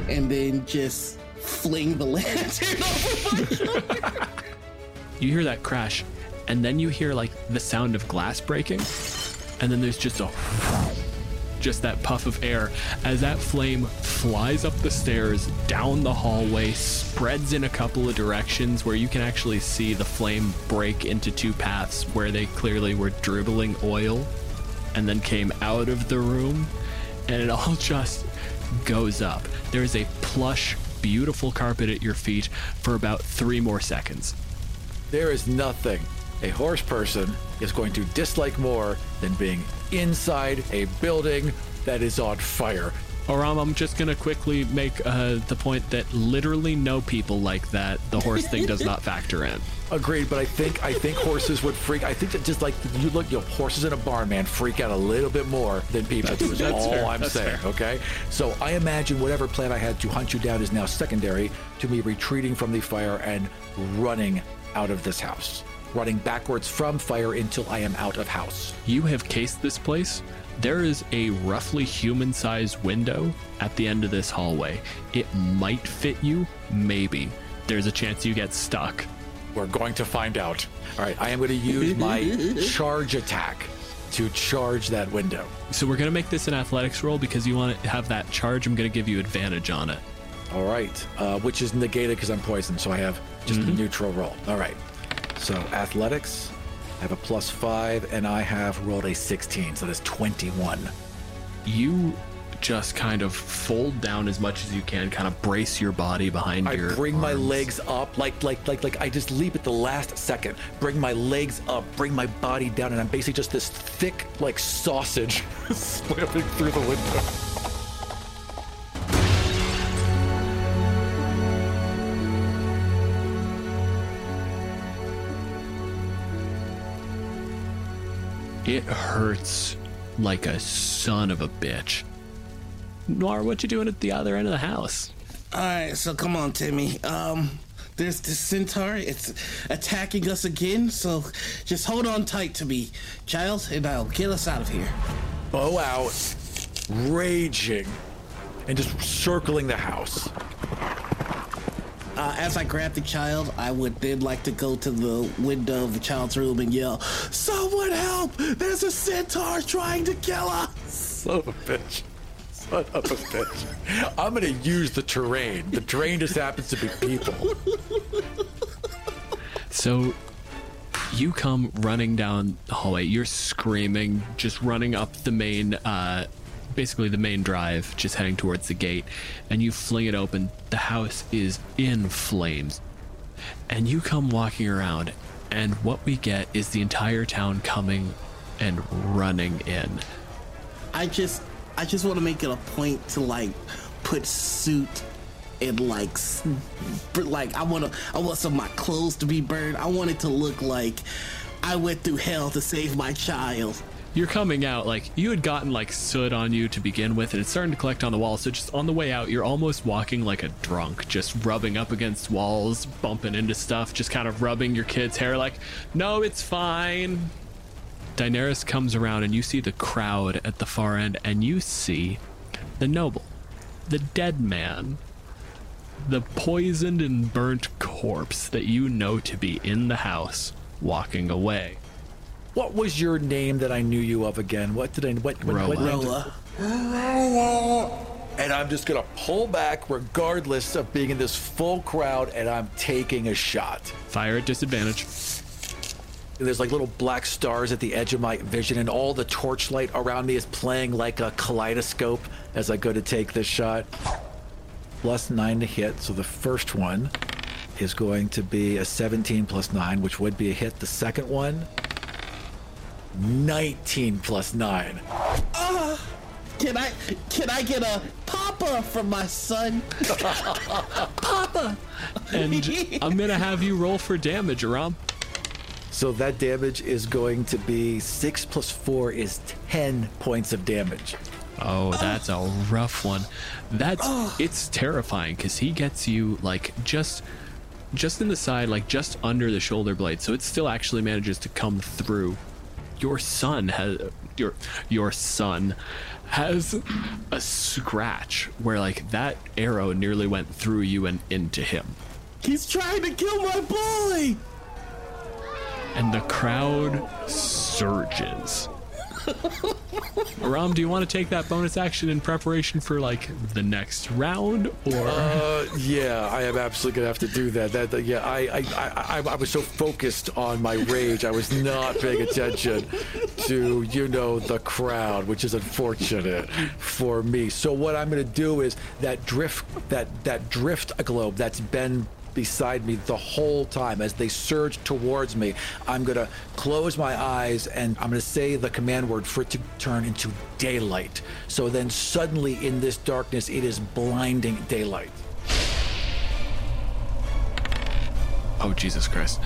and then just fling the lantern over my shoulder. You hear that crash, and then you hear like the sound of glass breaking, and then there's just a just that puff of air as that flame flies up the stairs, down the hallway, spreads in a couple of directions where you can actually see the flame break into two paths where they clearly were dribbling oil and then came out of the room, and it all just goes up. There's a plush, beautiful carpet at your feet for about three more seconds. There is nothing a horse person is going to dislike more than being inside a building that is on fire. Aram, I'm just gonna quickly make uh, the point that literally no people like that. The horse thing does not factor in. Agreed, but I think I think horses would freak. I think that just like you look, you know, horses in a barn, man, freak out a little bit more than people do. Is that's all fair, I'm that's saying. fair. Okay, so I imagine whatever plan I had to hunt you down is now secondary to me retreating from the fire and running out of this house, running backwards from fire until I am out of house. You have cased this place. There is a roughly human sized window at the end of this hallway. It might fit you, maybe. There's a chance you get stuck. We're going to find out. All right, I am going to use my charge attack to charge that window. So we're gonna make this an athletics roll because you want to have that charge. I'm gonna give you advantage on it. All right, uh, which is negated because I'm poisoned, so I have just a neutral roll. All right, so athletics, I have a plus five, and I have rolled a 16, so that's 21. You just kind of fold down as much as you can, kind of brace your body behind I your. bring my legs up, like like like like I just leap at the last second. Bring my legs up, bring my body down, and I'm basically just this thick like sausage slamming through the window. It hurts like a son of a bitch. Noir, what you doing at the other end of the house? All right, so come on, Timmy. Um, there's this centaur. It's attacking us again. So just hold on tight to me, child, and I'll get us out of here. Bow out, raging, and just circling the house. As I grab the child, I would then like to go to the window of the child's room and yell, "Someone help! There's a centaur trying to kill us!" Son of a bitch. Son of a bitch. I'm gonna use the terrain. The terrain just happens to be people. So you come running down the hallway. You're screaming, just running up the main, uh, basically the main drive, just heading towards the gate. And you fling it open. The house is in flames. And you come walking around, and what we get is the entire town coming and running in. I just, I just want to make it a point to like put suit and like, like I want to, I want some of my clothes to be burned. I want it to look like I went through hell to save my child. You're coming out like you had gotten like soot on you to begin with, and it's starting to collect on the wall. So just on the way out, you're almost walking like a drunk, just rubbing up against walls, bumping into stuff, just kind of rubbing your kid's hair like, no, it's fine. Daenerys comes around, and you see the crowd at the far end, and you see the noble, the dead man, the poisoned and burnt corpse that you know to be in the house, walking away. What was your name that I knew you of again? What did I what what, what Roa. name did- And I'm just gonna pull back regardless of being in this full crowd and I'm taking a shot. Fire at disadvantage. And there's like little black stars at the edge of my vision, and all the torchlight around me is playing like a kaleidoscope as I go to take this shot. Plus nine to hit, so the first one is going to be a 17 plus nine, which would be a hit. The second one, 19 plus nine. Ah, can I, can I get a papa from my son? papa. And I'm gonna have you roll for damage, Aram. So that damage is going to be six plus four is 10 points of damage. Oh, that's a rough one. That's ah. it's terrifying because he gets you like just just in the side, like just under the shoulder blade. So it still actually manages to come through. Your son has your your son has a scratch where like that arrow nearly went through you and into him. He's trying to kill my boy. and the crowd surges. Ram, do you want to take that bonus action in preparation for like the next round, or Uh, yeah, I am absolutely gonna have to do that. That, that- yeah, I, I, I, I, I was so focused on my rage, I was not paying attention to, you know, the crowd, which is unfortunate for me. So what I'm gonna do is that drift, that that drift globe that's been beside me the whole time as they surge towards me. I'm gonna close my eyes and I'm gonna say the command word for it to turn into daylight. So then suddenly in this darkness, it is blinding daylight. oh Jesus Christ,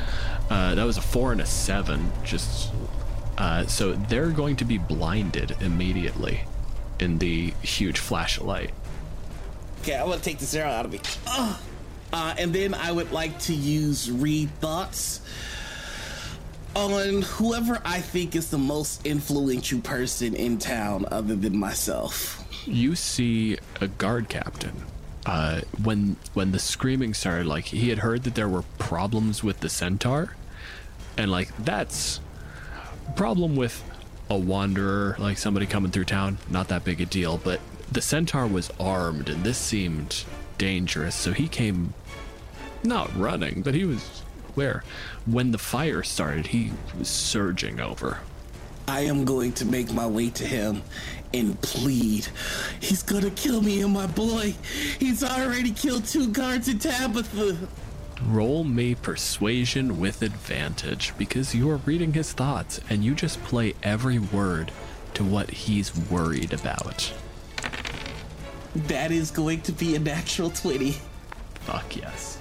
uh, that was a four and a seven. Just uh, so they're going to be blinded immediately in the huge flash of light. Okay, I'm gonna take this arrow out of me. Ugh. Uh, and then I would like to use read thoughts on whoever I think is the most influential person in town other than myself. you see a guard captain. Uh, when when the screaming started, like he had heard that there were problems with the centaur, and like that's problem with a wanderer, like somebody coming through town, not that big a deal. But the centaur was armed, and this seemed dangerous, so he came not running, but he was where when the fire started, he was surging over. I am going to make my way to him and plead. He's gonna kill me and my boy. He's already killed two guards in Tabitha. Roll me persuasion with advantage because you are reading his thoughts and you just play every word to what he's worried about. That is going to be a natural 20. Fuck yes.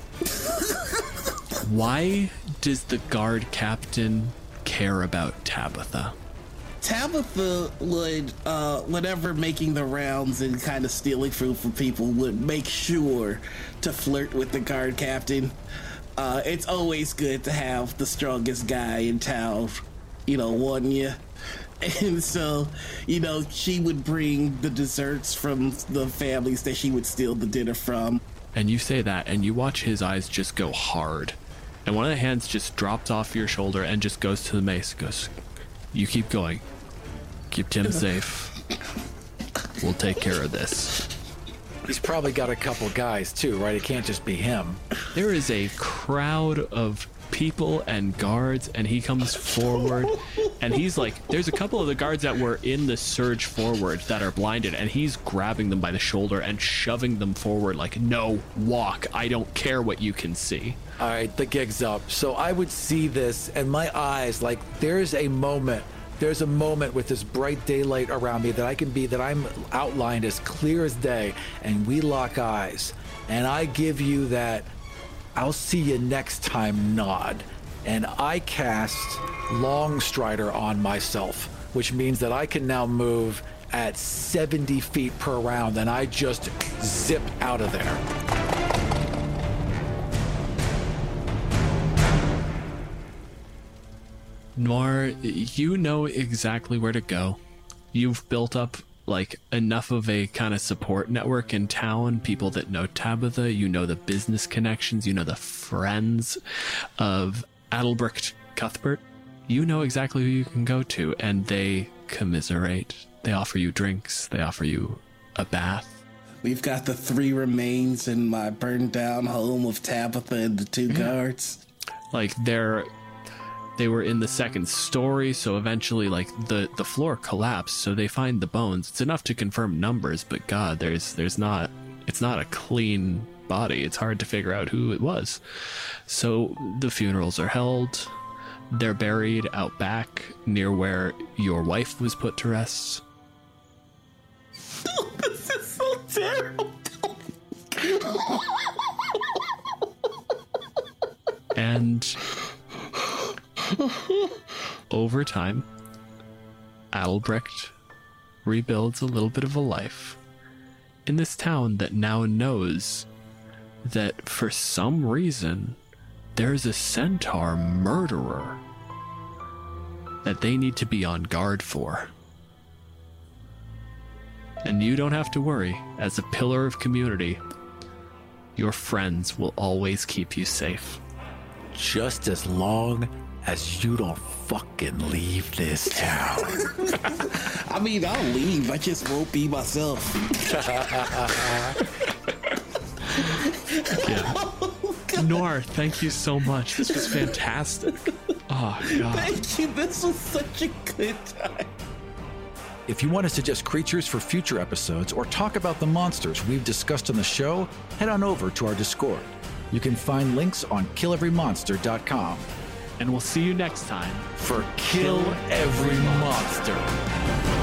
Why does the guard captain care about Tabitha? Tabitha would, uh, whenever making the rounds and kind of stealing food from people, would make sure to flirt with the guard captain. Uh, it's always good to have the strongest guy in town, you know, one you. And so, you know, she would bring the desserts from the families that she would steal the dinner from. And you say that, and you watch his eyes just go hard. And one of the hands just drops off your shoulder and just goes to the mace. Goes, You keep going. Keep Tim safe. We'll take care of this. He's probably got a couple guys too, right? It can't just be him. There is a crowd of people and guards, and he comes forward, and he's like, there's a couple of the guards that were in the surge forward that are blinded, and he's grabbing them by the shoulder and shoving them forward, like, no, walk. I don't care what you can see. All right, the gig's up. So I would see this, and my eyes, like, there's a moment. There's a moment with this bright daylight around me that I can be, that I'm outlined as clear as day, and we lock eyes. And I give you that, I'll see you next time nod. And I cast Long Strider on myself, which means that I can now move at 70 feet per round, and I just zip out of there. Noir, you know exactly where to go. You've built up like enough of a kind of support network in town, people that know Tabitha, you know the business connections, you know the friends of Adelbrecht Cuthbert. You know exactly who you can go to, and they commiserate. They offer you drinks, they offer you a bath. We've got the three remains in my burned down home of Tabitha and the two guards. Like they're they were in the second story, so eventually like the the floor collapsed, so they find the bones. It's enough to confirm numbers, but god, there's there's not it's not a clean body. It's hard to figure out who it was. So the funerals are held. They're buried out back near where your wife was put to rest. this is so terrible. And over time, Adelbrecht rebuilds a little bit of a life in this town that now knows that for some reason there's a centaur murderer that they need to be on guard for. And you don't have to worry, as a pillar of community, your friends will always keep you safe. Just as long as you don't fucking leave this town. I mean, I'll leave. I just won't be myself. Yeah. Noir, thank you so much. This was fantastic. Oh, God. Thank you. This was such a good time. If you want to suggest creatures for future episodes or talk about the monsters we've discussed on the show, head on over to our Discord. You can find links on killeverymonster.com And we'll see you next time. for Kill Every Monster.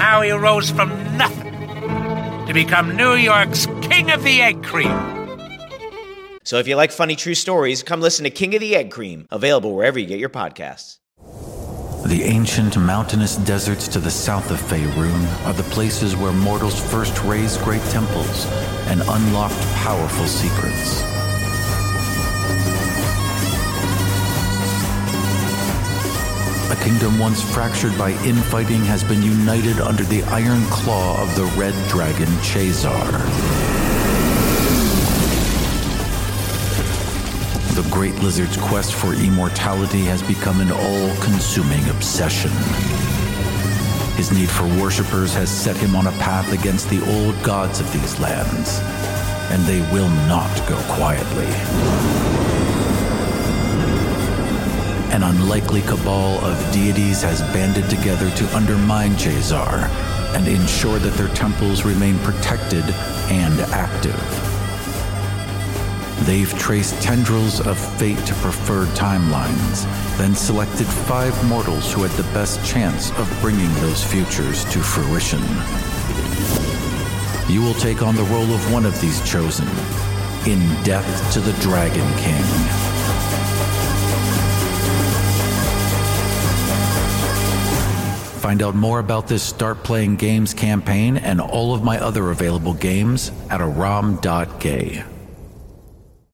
how he rose from nothing to become New York's King of the Egg Cream. So if you like funny true stories, come listen to King of the Egg Cream, available wherever you get your podcasts. The ancient mountainous deserts to the south of Faerun are the places where mortals first raised great temples and unlocked powerful secrets. A kingdom once fractured by infighting has been united under the iron claw of the red dragon Chazar. The great lizard's quest for immortality has become an all consuming obsession. His need for worshippers has set him on a path against the old gods of these lands, and they will not go quietly. An unlikely cabal of deities has banded together to undermine Jazar and ensure that their temples remain protected and active. They've traced tendrils of fate to preferred timelines, then selected five mortals who had the best chance of bringing those futures to fruition. You will take on the role of one of these chosen in Death to the Dragon King. Find out more about this Start Playing Games campaign and all of my other available games at aram.gay.